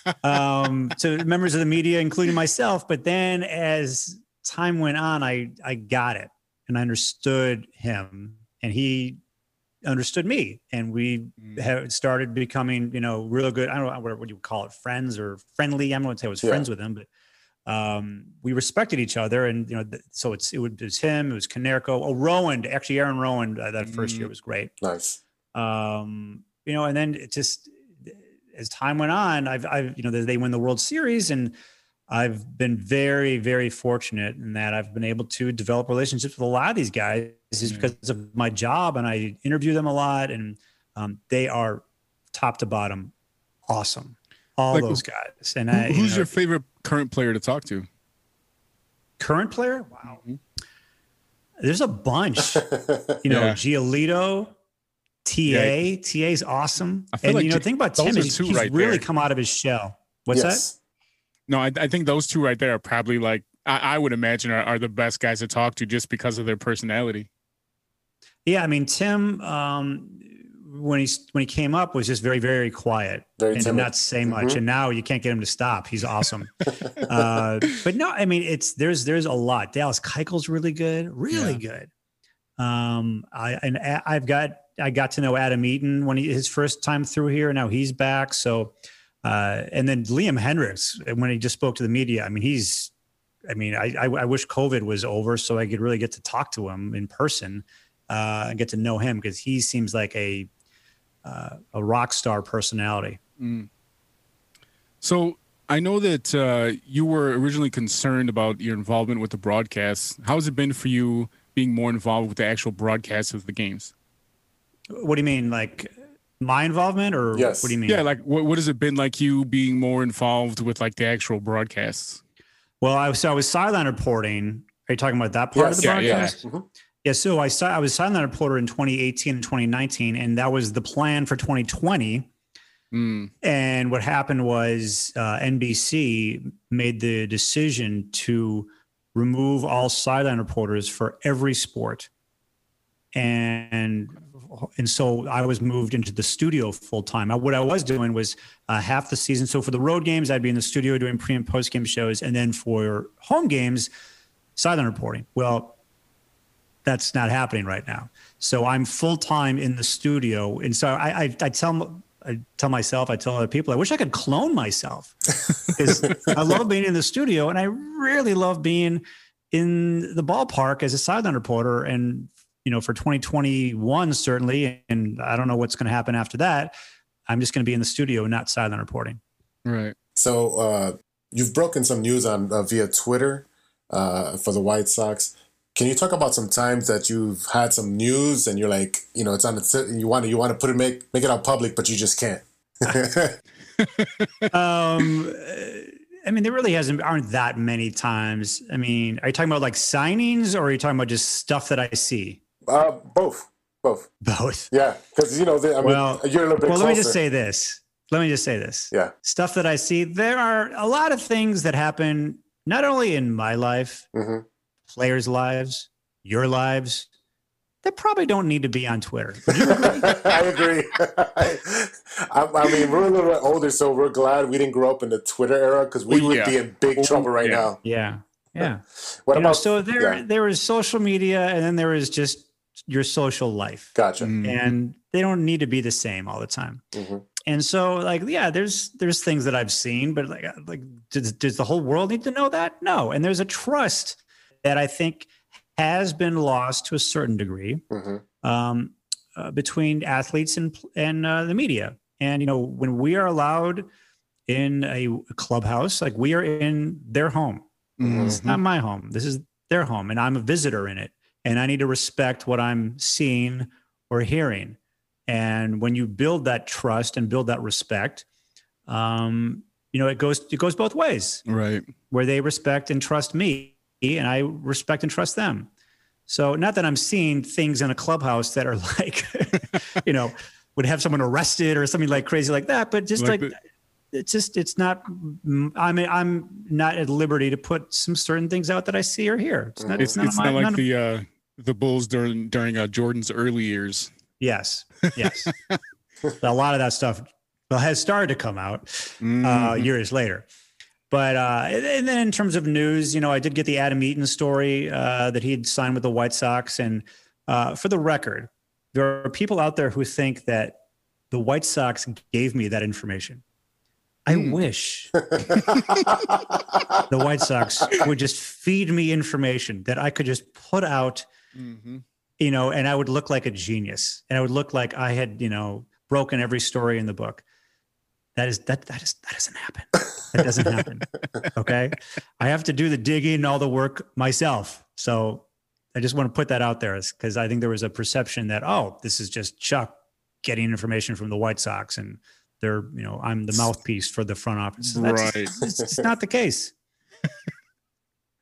that. um, to members of the media, including myself. But then, as time went on, I I got it, and I understood him, and he understood me, and we Mm. have started becoming, you know, real good. I don't know what, what you would call it, friends or friendly. I'm going to say I was Yeah. friends with him, but um, we respected each other, and you know, th- so it's it, would, it was him, it was Konerko, oh Rowand, actually Aaron Rowand. Uh, that first year Mm. was great Nice. um, you know, and then it just as time went on, I've, I've, you know, they win the World Series, and I've been very, very fortunate in that I've been able to develop relationships with a lot of these guys just Yeah. because of my job, and I interview them a lot, and um, they are top to bottom awesome, all Like, those guys. And Who- I, you who's know, your favorite current player to talk to? current player? Wow, Mhm. there's a bunch. you know, Yeah. Giolito, TA, TA is awesome. I feel And like you know, G- think about those Tim are is he's right really there. come out of his shell. What's that? No, I, I think those two right there are probably like I, I would imagine are, are the best guys to talk to just because of their personality. Yeah, I mean Tim, um, when he when he came up was just very very quiet Very and did timid. not say much. Mhm. And now you can't get him to stop. He's awesome. uh, but no, I mean it's there's there's a lot. Dallas Keuchel's really good, really good. Um, I and A- I've got I got to know Adam Eaton when he his first time through here. Now he's back. So, uh, and then Liam Hendriks when he just spoke to the media. I mean he's. I mean, I, I, I wish COVID was over so I could really get to talk to him in person uh, and get to know him because he seems like a uh, a rock star personality. Mm. So I know that uh, you were originally concerned about your involvement with the broadcast. How has it been for you being more involved with the actual broadcast of the games? What do you mean, like my involvement, or Yes. what do you mean? Yeah, like what, what has it been like you being more involved with like the actual broadcasts? Well, I was so I was sideline reporting. Are you talking about that part of the Yes. Yeah, yeah. broadcast? Yeah, so I saw I was sideline reporter in 2018 and 2019, and that was the plan for 2020. Mm. And what happened was uh, NBC made the decision to remove all sideline reporters for every sport, and and so I was moved into the studio full time. What I was doing was uh, half the season. So for the road games, I'd be in the studio doing pre and post game shows, and then for home games, sideline reporting. Well, that's not happening right now. So I'm full time in the studio, and so I, I, I tell I tell myself, I tell other people, I wish I could clone myself because I love being in the studio, and I really love being in the ballpark as a sideline reporter. And you know, for 2021 certainly, and I don't know what's going to happen after that. I'm just going to be in the studio, and not sideline reporting. Right. So uh, you've broken some news on uh, via Twitter uh, for the White Sox. Can you talk about some times that you've had some news and you're like, you know, it's on the you want to you want to put it make make it out public, but you just can't. um, I mean, there really hasn't aren't that many times. I mean, are you talking about like signings, or are you talking about just stuff that I see? uh, both, both. Both. Yeah, because you know, they, I mean, Well, you're a little bit Well, closer. let me just say this. Let me just say this. yeah, Stuff that I see. There are a lot of things that happen not only in my life, hmm players' lives, your lives. That probably don't need to be on Twitter. I agree. I, I mean, we're a little bit older, so we're glad we didn't grow up in the Twitter era because we would yeah. be in big trouble right yeah. now. Yeah. Yeah. What You about know, so there yeah. there is social media and then there is just your social life. Gotcha. Mm. And they don't need to be the same all the time. Mhm. And so, like, yeah, there's there's things that I've seen, but like, like does, does the whole world need to know that? No. And there's a trust that I think has been lost to a certain degree Mhm. um, uh, between athletes and and uh, the media. And you know, when we are allowed in a clubhouse, like we are in their home. It's not my home. This is their home, and I'm a visitor in it, and I need to respect what I'm seeing or hearing. And when you build that trust and build that respect, um, you know, it goes it goes both ways Right. where they respect and trust me and I respect and trust them. So not that I'm seeing things in a clubhouse that are like, you know, would have someone arrested or something like crazy like that, but just Like like, it's just it's not I'm I'm not at liberty to put some certain things out that I see or hear. It's not It's none of it's my- not like the uh the Bulls during during uh, Jordan's early years. yes. Yes. a lot of that stuff has started to come out uh, Mhm. years later. But uh, and then in terms of news, you know, I did get the Adam Eaton story uh, that he had signed with the White Sox, and uh, for the record, there are people out there who think that the White Sox gave me that information. I wish the White Sox would just feed me information that I could just put out Mhm. you know, and I would look like a genius, and I would look like I had, you know, broken every story in the book. That is that that is that doesn't happen. That doesn't happen. Okay, I have to do the digging and all the work myself. So I just want to put that out there because I think there was a perception that oh, this is just Chuck getting information from the White Sox, and they're you know I'm the mouthpiece for the front office. That's, Right. It's, it's not the case.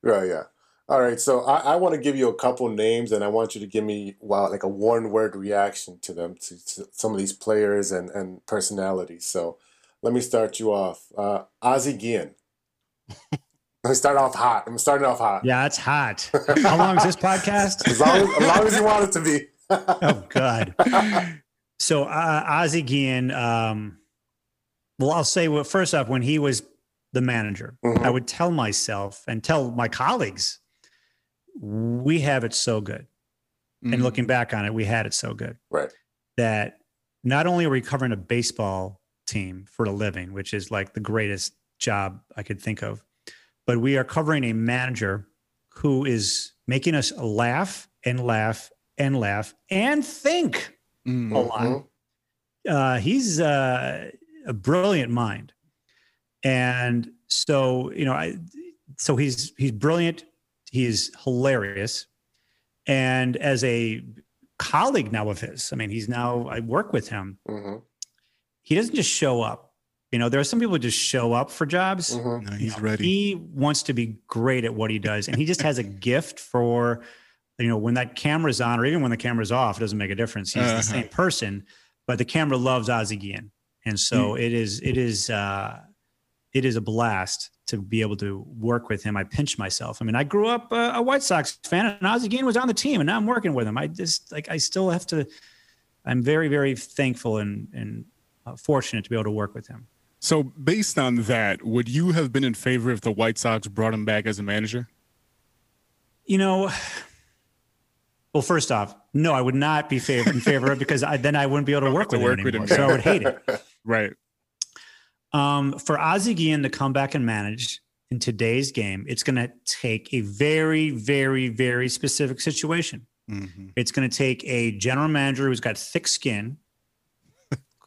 Right, yeah. All right, so I, I want to give you a couple names, and I want you to give me wow, like a one-word reaction to them, to, to some of these players and, and personalities. So let me start you off. Uh, Ozzie Guillen. let me start off hot. I'm starting off hot. Yeah, it's hot. How long is this podcast? As long as, as long as you want it to be. oh God. So uh, Ozzie Guillen, um, well, I'll say well, first off, when he was the manager, Mhm. I would tell myself and tell my colleagues, we have it so good. Mhm. And looking back on it, we had it so good Right. that not only are we covering a baseball team for a living, which is like the greatest job I could think of, but we are covering a manager who is making us laugh and laugh and laugh and think Mhm. a lot. Uh, he's uh, a brilliant mind, and so you know, I so he's he's brilliant. He's hilarious, and as a colleague now of his, I mean, he's now I work with him. hmm He doesn't just show up. You know, there are some people who just show up for jobs. hmm No, You he's know, ready. He wants to be great at what he does, and he just has a gift for, you know, when that camera's on, or even when the camera's off, it doesn't make a difference. He's Uh-huh. the same person, but the camera loves Ozzie Guillen, and so Hmm. it is it is uh, it is a blast to be able to work with him. I pinch myself. I mean, I grew up uh, a White Sox fan, and Ozzie Guillen was on the team, and now I'm working with him. I just like I still have to. I'm very very thankful and and fortunate to be able to work with him. So based on that, would you have been in favor if the White Sox brought him back as a manager? You know, well, first off, no, I would not be favor- in favor of because I, then I wouldn't be able to work to with work him with anymore. him. So I would hate it. Right. Um, for Ozzie Guillen to come back and manage in today's game, it's going to take a very, very, very specific situation. Mhm. It's going to take a general manager who's got thick skin,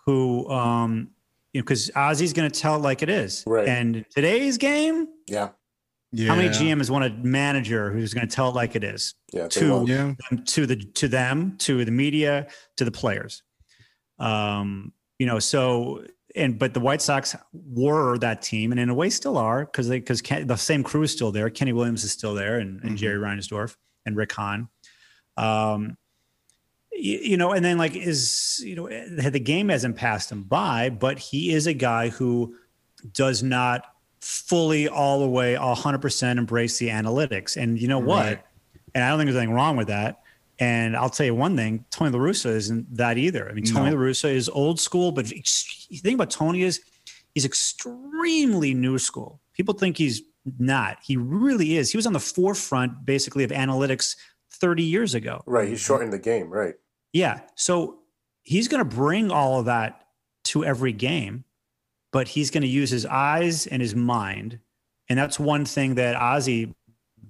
who, um, you know, because Ozzie's going to tell it like it is. Right. And today's game, Yeah. Yeah. how many GMs want a manager who's going to tell it like it is? Yeah. they Yeah. them to the to them to the media to the players um you know so and but the white sox were that team and in a way still are because they because the same crew is still there kenny williams is still there and, and Mhm. jerry reinsdorf and rick hahn um you, you know and then like is you know eh, the game hasn't passed him by but he is a guy who does not fully all the way 100% embrace the analytics and you know what Right. and I don't think there's anything wrong with that. And I'll tell you one thing: Tony La Russa isn't that either. I mean, Tony No. La Russa is old school, but ex- the thing about Tony is he's extremely new school. People think he's not. He really is. He was on the forefront, basically, of analytics 30 years ago. Right. He shortened the game. Right. Yeah. So he's going to bring all of that to every game, but he's going to use his eyes and his mind. And that's one thing that Ozzie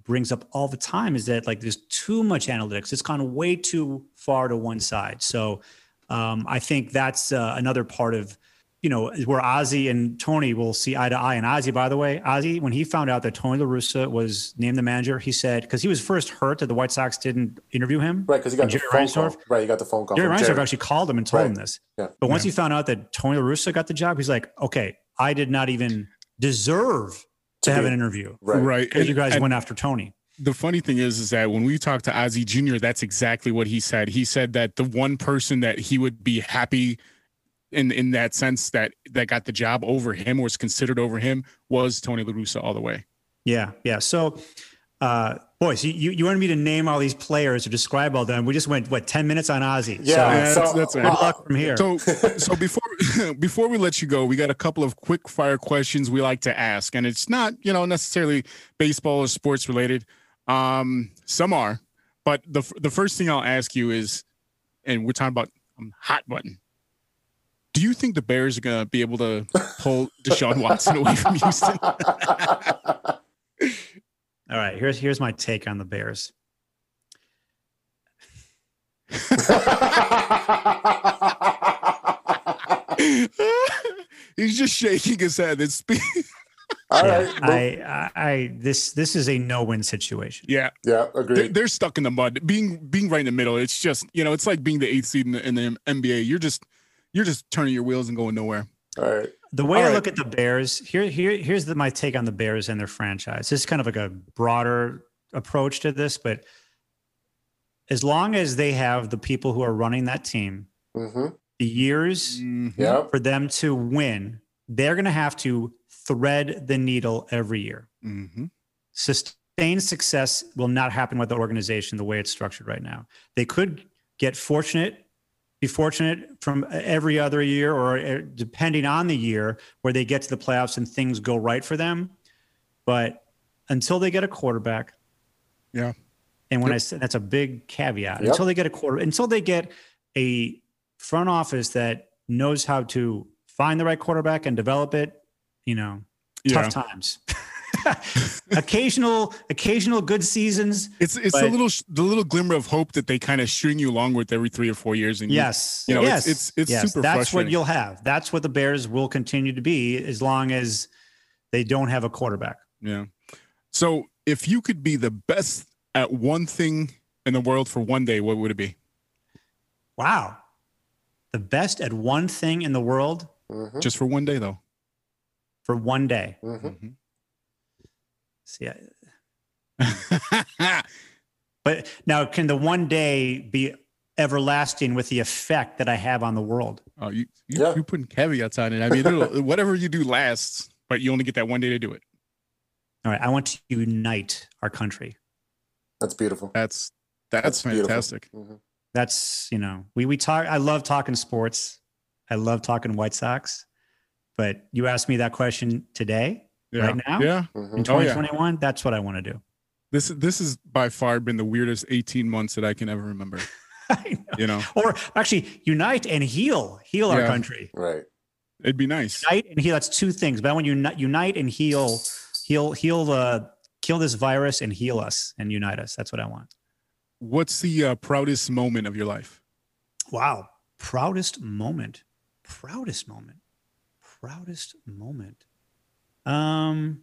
brings up all the time is that like there's too much analytics. It's gone way too far to one side. So um, I think that's uh, another part of you know, where Ozzie and Tony will see eye to eye. And Ozzie, by the way, Ozzie, when he found out that Tony La Russa was named the manager, he said because he was first hurt that the White Sox didn't interview him. Right, because he got and the Jerry phone Reinsdorf. call. Right, he got the phone call. Jerry from Reinsdorf Jerry. actually called him and told him this. Yeah. But once he found out that Tony La Russa got the job, he's like, okay, I did not even deserve to, To have be- an interview Right. Right. because you guys And- went after Tony. the funny thing is is that when we talked to Ozzie Jr., that's exactly what he said. He said that the one person that he would be happy in in that sense that that got the job over him was considered over him was Tony La Russa all the way. Yeah, yeah. So, uh, boys, you, you you wanted me to name all these players or describe all them. We just went what ten minutes on Ozzie. Yeah, So, Yeah, so, that's- that's good right. luck from here. So so before before we let you go, we got a couple of quick fire questions we like to ask, and it's not you know necessarily baseball or sports related. Um, some are, but the the first thing I'll ask you is, and we're talking about um, hot button. Do you think the Bears are gonna be able to pull Deshaun Watson away from Houston? All right, here's here's my take on the Bears. He's just shaking his head. It's All Yeah, right. I, I, I, this, this is a no-win situation. yeah. yeah, They're, they're stuck in the mud. Being being right in the middle, it's just you know, it's like being the eighth seed in the, in the NBA. You're just you're just turning your wheels and going nowhere. All right. The way All I right. look at the Bears, here, here, here's the, my take on the Bears and their franchise. This is kind of like a broader approach to this, but as long as they have the people who are running that team, Mm-hmm. the years Yeah. for them to win, they're going to have to thread the needle every year. Mm-hmm. Sustained success will not happen with the organization the way it's structured right now. They could get fortunate, be fortunate from every other year, or uh, depending on the year, where they get to the playoffs and things go right for them. But until they get a quarterback, Yeah. and when I say that's a big caveat, Yep. until they get a quarter, until they get a front office that knows how to find the right quarterback and develop it, you know, Yeah. tough times. occasional, occasional good seasons. It's it's the But- little the little glimmer of hope that they kind of string you along with every three or four years. And you- Yes, you know, yes, it's- it's- it's yes. super That's what you'll have. That's what the Bears will continue to be as long as they don't have a quarterback. yeah. So if you could be the best at one thing in the world for one day, what would it be? Wow, the best at one thing in the world Mm-hmm. Just for one day, though. for one day. Mm-hmm. See, I- but now can the one day be everlasting with the effect that I have on the world? oh, you you Yeah. you're putting caveats on it. I mean, whatever you do lasts, but you only get that one day to do it. All right, I want to unite our country. That's beautiful. That's that's, beautiful. fantastic. Mhm. That's you know we we talk. I love talking sports. I love talking White Sox. But you asked me that question today, Yeah. Right now? Yeah. Mhm. in Oh, yeah. 2021. That's what I want to do. This this has by far been the weirdest 18 months that I can ever remember. Know. You know, Or actually, unite and heal, heal our country. Right. it'd be nice. Unite and heal. That's two things. But I want you unite, unite and heal, heal, heal the kill this virus and heal us and unite us. That's what I want. What's the uh, proudest moment of your life? Wow. Proudest moment. Proudest moment. Proudest moment. Um,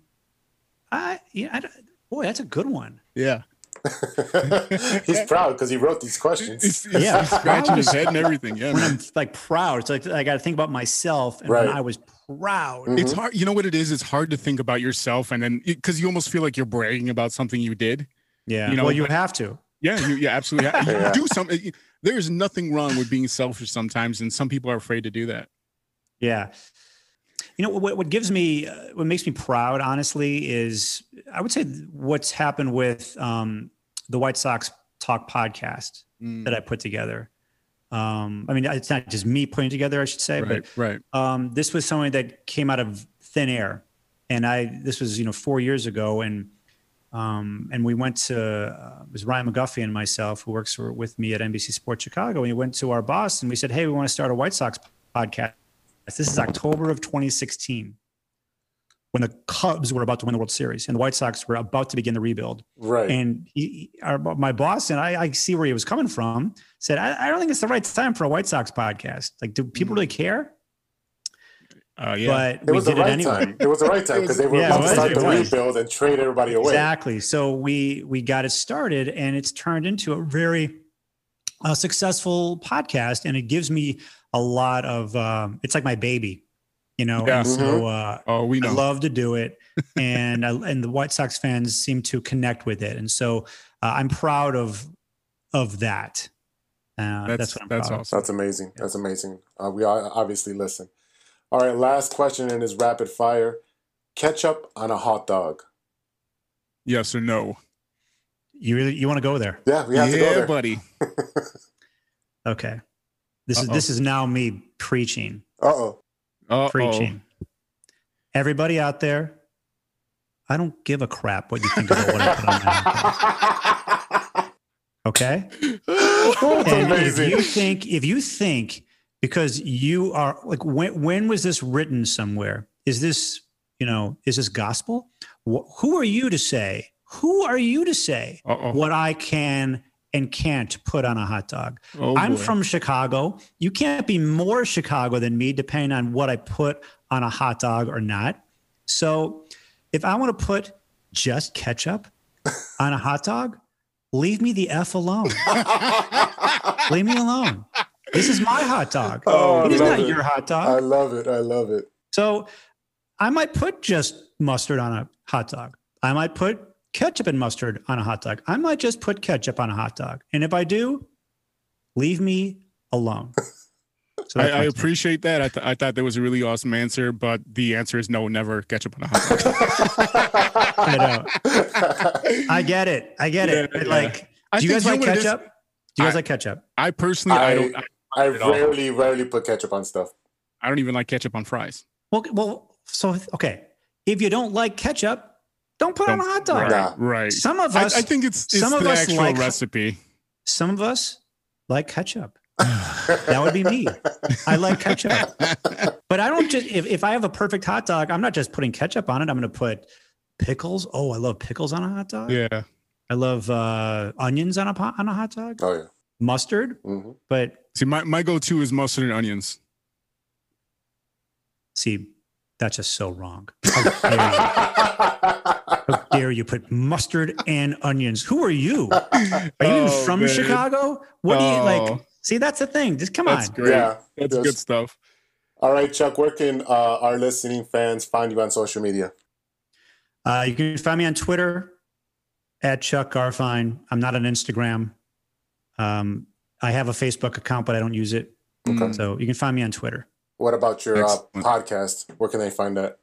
I yeah, I, boy, that's a good one. Yeah. He's proud because he wrote these questions. He's, he's, Yeah. he's scratching his head and everything. Yeah. When man. I'm like proud, it's like I got to think about myself and Right. when I was proud. It's hard. You know what it is? It's hard to think about yourself and then because you almost feel like you're bragging about something you did. Yeah. You know, well, you but- have to. Yeah, you, yeah, absolutely. You Yeah. do something. There's nothing wrong with being selfish sometimes, and some people are afraid to do that. Yeah. You know what? What gives me, uh, what makes me proud, honestly, is I would say what's happened with um, the White Sox Talk podcast Mm, that I put together. Um, I mean, it's not just me putting it together, I should say, right, right. but um, this was something that came out of thin air, and I this was you know four years ago, and Um, and we went to uh, it was Ryan McGuffey and myself who works for, with me at NBC Sports Chicago. And we went to our boss and we said, "Hey, we want to start a White Sox podcast." This is October of 2016 when the Cubs were about to win the World Series and the White Sox were about to begin the rebuild. Right. And he, our, my boss and I, I see where he was coming from. Said, I, I don't think it's the right time for a White Sox podcast. Like, do people really care? Uh, yeah. But it we was the did right it anyway. time. It was the right time because they were Yeah, about it to start it the was. rebuild and trade everybody away. Exactly. So we we got it started, and it's turned into a very uh, successful podcast, and it gives me a lot of. Um, it's like my baby, you know. Yeah. And so uh, oh, we I love to do it, and I, and the White Sox fans seem to connect with it, and so uh, I'm proud of of that. Uh, that's, that's what I'm that's proud of. awesome. That's amazing. That's amazing. Uh, we all obviously listen. All right, last question in is rapid fire. Ketchup on a hot dog. Yes or no? You really you want to go there? Yeah, we have to go yeah, there. buddy. Okay. This is Uh-oh. this is now me preaching. Uh oh. Uh-oh. preaching. Everybody out there, I don't give a crap what you think about what I put on my. Okay? That's And if you think, if you think, because you are like, when when was this written somewhere? Is this, you know, is this gospel? Wh- who are you to say? Who are you to say Uh-oh. what I can and can't put on a hot dog? Oh, I'm boy. from Chicago. You can't be more Chicago than me, depending on what I put on a hot dog or not. So if I want to put just ketchup on a hot dog, leave me the F alone. leave me alone. This is my hot dog. Oh, it is not it. your hot dog. I love it. I love it. So I might put just mustard on a hot dog. I might put ketchup and mustard on a hot dog. I might just put ketchup on a hot dog. And if I do, leave me alone. So I, I appreciate that. I, th- I thought that was a really awesome answer, but the answer is no, never ketchup on a hot dog. I know. I get it. I get it. Yeah, But yeah. like, do you guys like know what it is? ketchup? Do you guys I- like ketchup? I personally, I, I, don't. I, I at all. rarely, rarely put ketchup on stuff. I don't even like ketchup on fries. Well, well, so okay. If you don't like ketchup, don't put it on a hot dog. Right. Nah. right. Some of us, I think it's, it's some of the us actual like- recipe. some of us like ketchup. that would be me. I like ketchup. But I don't just if, if I have a perfect hot dog, I'm not just putting ketchup on it. I'm going to put pickles. Oh, I love pickles on a hot dog. Yeah. I love uh, onions on a po- on a hot dog. Oh yeah. Mustard, hmm but See, my, my go to is mustard and onions. see, that's just so wrong. How dare you? How dare you put mustard and onions? Who are you? Are you even Oh, from man. Chicago? What do you Oh. like? See, that's the thing. Just come That's on. great. Yeah, That's yes. good stuff. All right, Chuck. Where can uh, our listening fans find you on social media? Uh, you can find me on Twitter at Chuck Garfien. I'm not on Instagram. Um, I have a Facebook account, but I don't use it. Okay. So you can find me on Twitter. What about your uh, podcast? Where can they find that?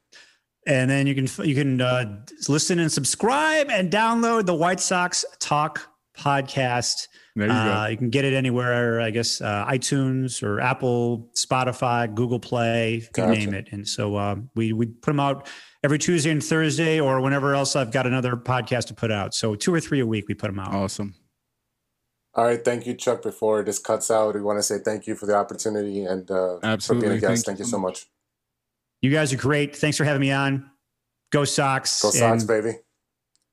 And then you can you can uh, listen and subscribe and download the White Sox Talk podcast. There you Uh, go. you can get it anywhere, I guess, uh, iTunes or Apple, Spotify, Google Play, you Gotcha. name it. And so uh, we we put them out every Tuesday and Thursday, or whenever else I've got another podcast to put out. So two or three a week we put them out. Awesome. All right, thank you, Chuck. Before this cuts out, we want to say thank you for the opportunity and uh, for being a guest. Thank Thank, you you so so much. You guys are great. Thanks for having me on. Go Sox. Go Sox, and, baby.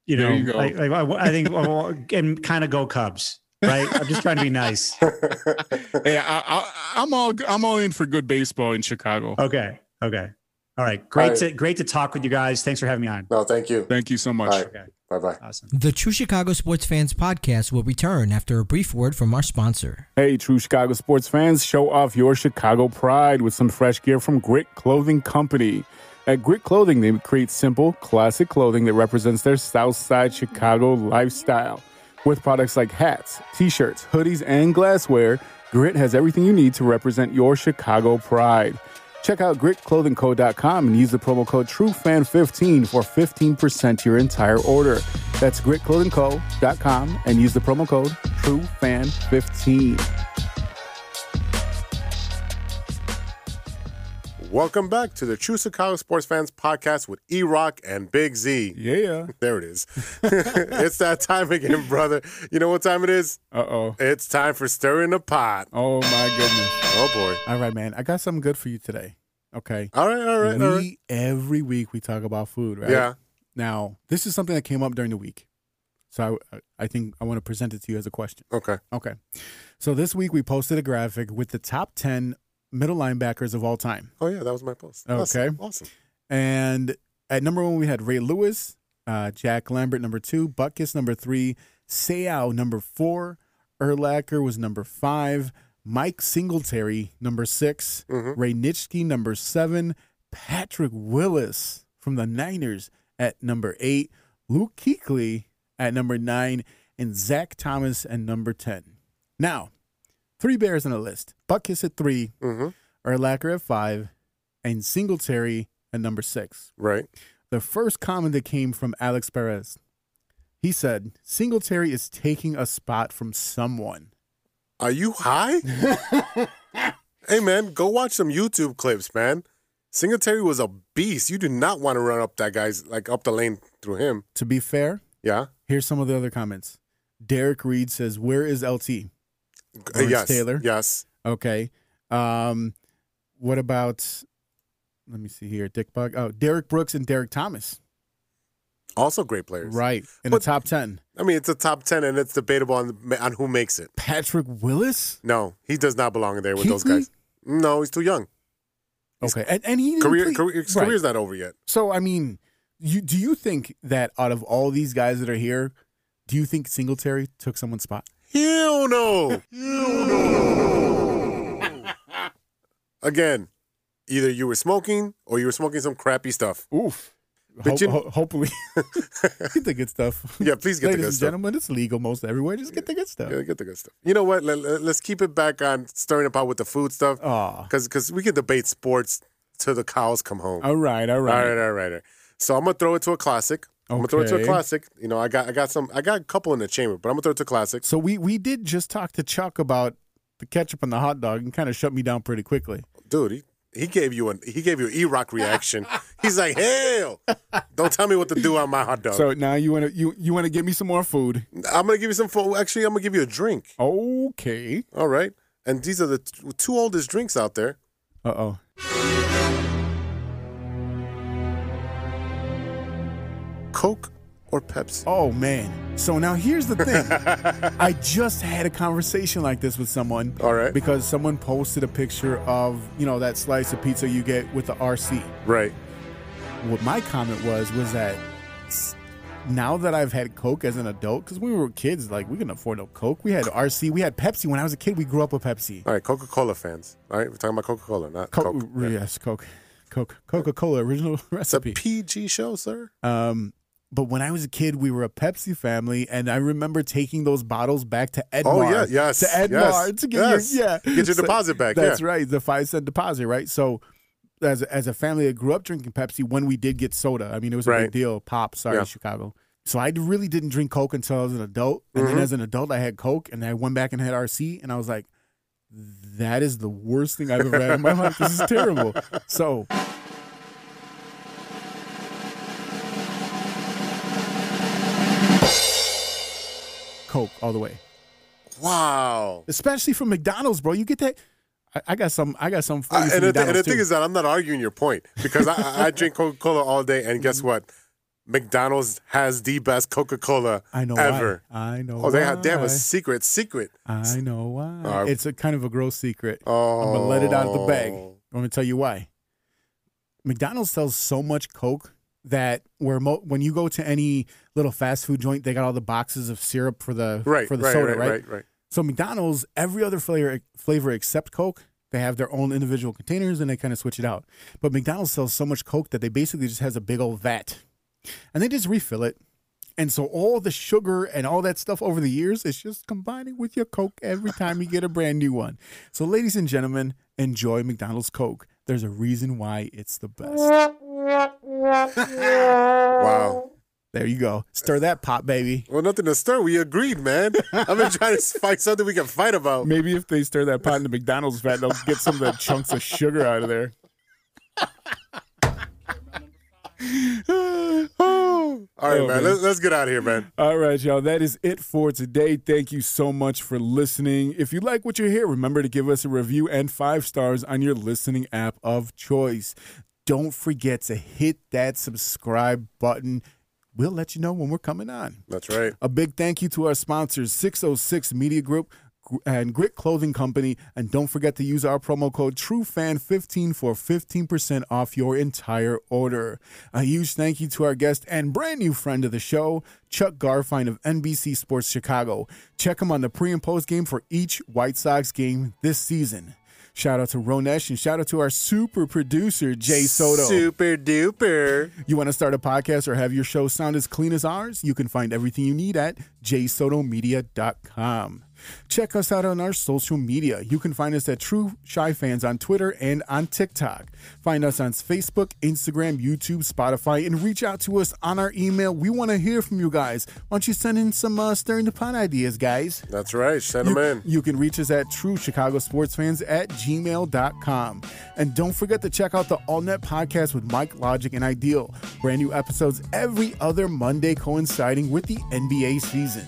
You know, you go. I, I, I think, well, and kind of go Cubs. Right? I'm just trying to be nice. Hey, I, I, I'm all I'm all in for good baseball in Chicago. Okay. Okay. All right. Great All right. to great to talk with you guys. Thanks for having me on. no, thank you. Thank you so much. All right. Okay. Bye bye. Awesome. The True Chicago Sports Fans podcast will return after a brief word from our sponsor. Hey, true Chicago sports fans, show off your Chicago pride with some fresh gear from Grit Clothing Company. At Grit Clothing, they create simple, classic clothing that represents their Southside Chicago lifestyle. With products like hats, t shirts, hoodies, and glassware, Grit has everything you need to represent your Chicago pride. Check out gritclothingco.com and use the promo code TrueFan15 for 15% your entire order. That's gritclothingco.com and use the promo code TrueFan15. Welcome back to the True Chicago Sports Fans podcast with E Rock and Big Z. Yeah. There it is. it's that time again, brother. You know what time it is? Uh oh. It's time for stirring the pot. Oh my goodness. Oh boy. All right, man. I got something good for you today. Okay. All right, all right, we all right. every week we talk about food, right? Yeah. Now, this is something that came up during the week. So I, I think I want to present it to you as a question. Okay. Okay. So this week we posted a graphic with the top 10 middle linebackers of all time. Oh yeah, that was my post. Okay. Awesome. awesome. And at number one, we had Ray Lewis, uh, Jack Lambert, number two, Butkus, number three, Seau, number four, Urlacher was number five, Mike Singletary, number 6 Ray Nitschke, number seven, Patrick Willis from the Niners at number eight, Luke Kuechly at number nine, and Zach Thomas at number 10. Now, three Bears on the list Butkus at 3 mm-hmm. Urlacher at five, and Singletary at number six. Right. The first comment that came from Alex Perez. He said, Singletary is taking a spot from someone. Are you high? hey man, go watch some YouTube clips, man. Singletary was a beast. You do not want to run up that guy's like up the lane through him. To be fair, Yeah. here's some of the other comments. Derek Reed says, Where is LT? Uh, Lawrence yes. Taylor. Yes. Okay. Um, what about, let me see here, Dick Bug. Oh, Derrick Brooks and Derrick Thomas. Also great players. Right. In But- the top 10. I mean, it's a top ten, and it's debatable on on who makes it. Patrick Willis? No, he does not belong in there with those guys. No, he's too young. Okay. And, and he Career, career his Right. career's not over yet. So I mean, you do you think that out of all these guys that are here, do you think Singletary took someone's spot? Hell no. Again, either you were smoking or you were smoking some crappy stuff. Oof. But Ho- you- ho- hopefully, get the good stuff. Yeah, please get the Ladies good and stuff. gentlemen, it's legal most everywhere. Just get the good stuff. Yeah, get the good stuff. You know what? Let, us keep it back on stirring up with the food stuff. Ah. Aw. Because we can debate sports till the cows come home. All right, all All right. right, all right, all right. So I'm gonna throw it to a classic. I'm gonna throw it to a classic. You know, I got I got some I got a couple in the chamber, but I'm gonna throw it to a classic. So we we did just talk to Chuck about the ketchup on the hot dog and kind of shut me down pretty quickly. Dude, he, he gave you an he gave you an E Rock reaction. He's like, hell, don't tell me what to do on my hot dog. So now you want to you you want to give me some more food? I'm gonna give you some food. Actually, I'm gonna give you a drink. Okay. All right. And these are the t- two oldest drinks out there. Uh oh. Coke or Pepsi. Oh man. So now here's the thing. I just had a conversation like this with someone. All right. Because someone posted a picture of, you know, that slice of pizza you get with the RC. Right. What my comment was was that now that I've had Coke as an adult, because we were kids, like we couldn't afford no Coke. We had RC, we had Pepsi. When I was a kid, we grew up with Pepsi. All right, Coca Cola fans. All right, we're talking about Coca Cola, not Coke, Coke. Yes, Coke, Coke, Coca Cola original It's a recipe. PG show, sir. Um, but when I was a kid, we were a Pepsi family, and I remember taking those bottles back to Edmar. Oh, yeah, yes, to Edmar yes, to get yes. your yeah, Get your deposit back, That's yeah. right, the five cent deposit, right? So, as as a family that grew up drinking Pepsi, when we did get soda, I mean, it was a Right. big deal. Pop, sorry, Yeah. Chicago. So I really didn't drink Coke until I was an adult, and Mm-hmm. then as an adult, I had Coke, and I went back and had RC, and I was like, that is the worst thing I've ever had in my life. This is terrible. So. Coke all the way, Wow. especially from McDonald's, bro. You get that? I, I got some. I got some for you Uh, and, the, and the thing is that I'm not arguing your point because I, I- I drink Coca Cola all day, and guess what? McDonald's has the best Coca Cola I know ever. why. I know. Oh, they have they have a secret secret. I know why. Uh, it's a kind of a gross secret. Oh, I'm gonna let it out of the bag. I'm gonna tell you why. McDonald's sells so much Coke that where mo- when you go to any little fast food joint, they got all the boxes of syrup for the Right, for the right, soda, right, right? right, right. So McDonald's, every other flavor flavor except Coke, they have their own individual containers and they kind of switch it out. But McDonald's sells so much Coke that they basically just has a big old vat, and they just refill it. And so all the sugar and all that stuff over the years is just combining with your Coke every time you get a brand new one. So ladies and gentlemen, enjoy McDonald's Coke. There's a reason why it's the best. Wow. There you go. Stir that pot, baby. Well, nothing to stir. We agreed, man. I've been trying to find something we can fight about. Maybe if they stir that pot in the McDonald's vat, they'll get some of the chunks of sugar out of there. All right, oh, man. man. Let's, let's get out of here, man. All right, y'all. That is it for today. Thank you so much for listening. If you like what you hear, remember to give us a review and five stars on your listening app of choice. Don't forget to hit that subscribe button We'll let you know when we're coming on. That's right. A big thank you to our sponsors, 606 Media Group and Grit Clothing Company. And don't forget to use our promo code TrueFan15 for 15% off your entire order. A huge thank you to our guest and brand new friend of the show, Chuck Garfien of NBC Sports Chicago. Check him on the pre and post game for each White Sox game this season. Shout out to Ronesh and shout out to our super producer, Jay Soto. Super duper. You want to start a podcast or have your show sound as clean as ours? You can find everything you need at jsotomedia.com. Check us out on our social media. You can find us at True Chi Fans on Twitter and on TikTok. Find us on Facebook, Instagram, YouTube, Spotify, and reach out to us on our email. We want to hear from you guys. Why don't you send in some uh, stirring the pot ideas, guys? That's right. Send them in. you can reach us at True Chicago Sports Fans at gmail.com. And don't forget to check out the AllNet podcast with Mike Logic and Ideal. Brand new episodes every other Monday coinciding with the NBA season.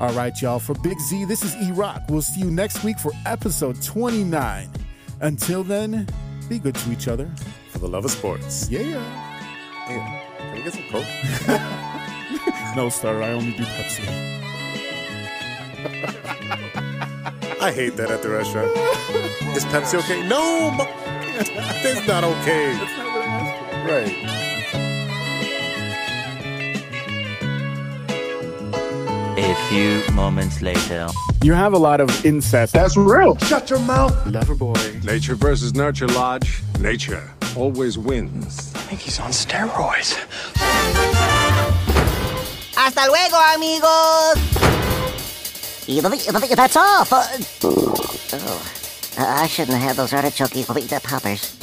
All right, y'all. For Big Z, this is E Rock. We'll see you next week for episode 29. Until then, be good to each other. For the love of sports. Yeah. Hey, can we get some Coke? No, sir, I only do Pepsi. I hate that at the restaurant. Is Pepsi okay? No, that's not okay. Right. A few moments later. You have a lot of incest. That's real. Shut your mouth. Loverboy. Nature versus nurture, Lodge. Nature always wins. I think he's on steroids. Hasta luego, amigos. That's all. For... Oh, I shouldn't have had those artichoke poppers.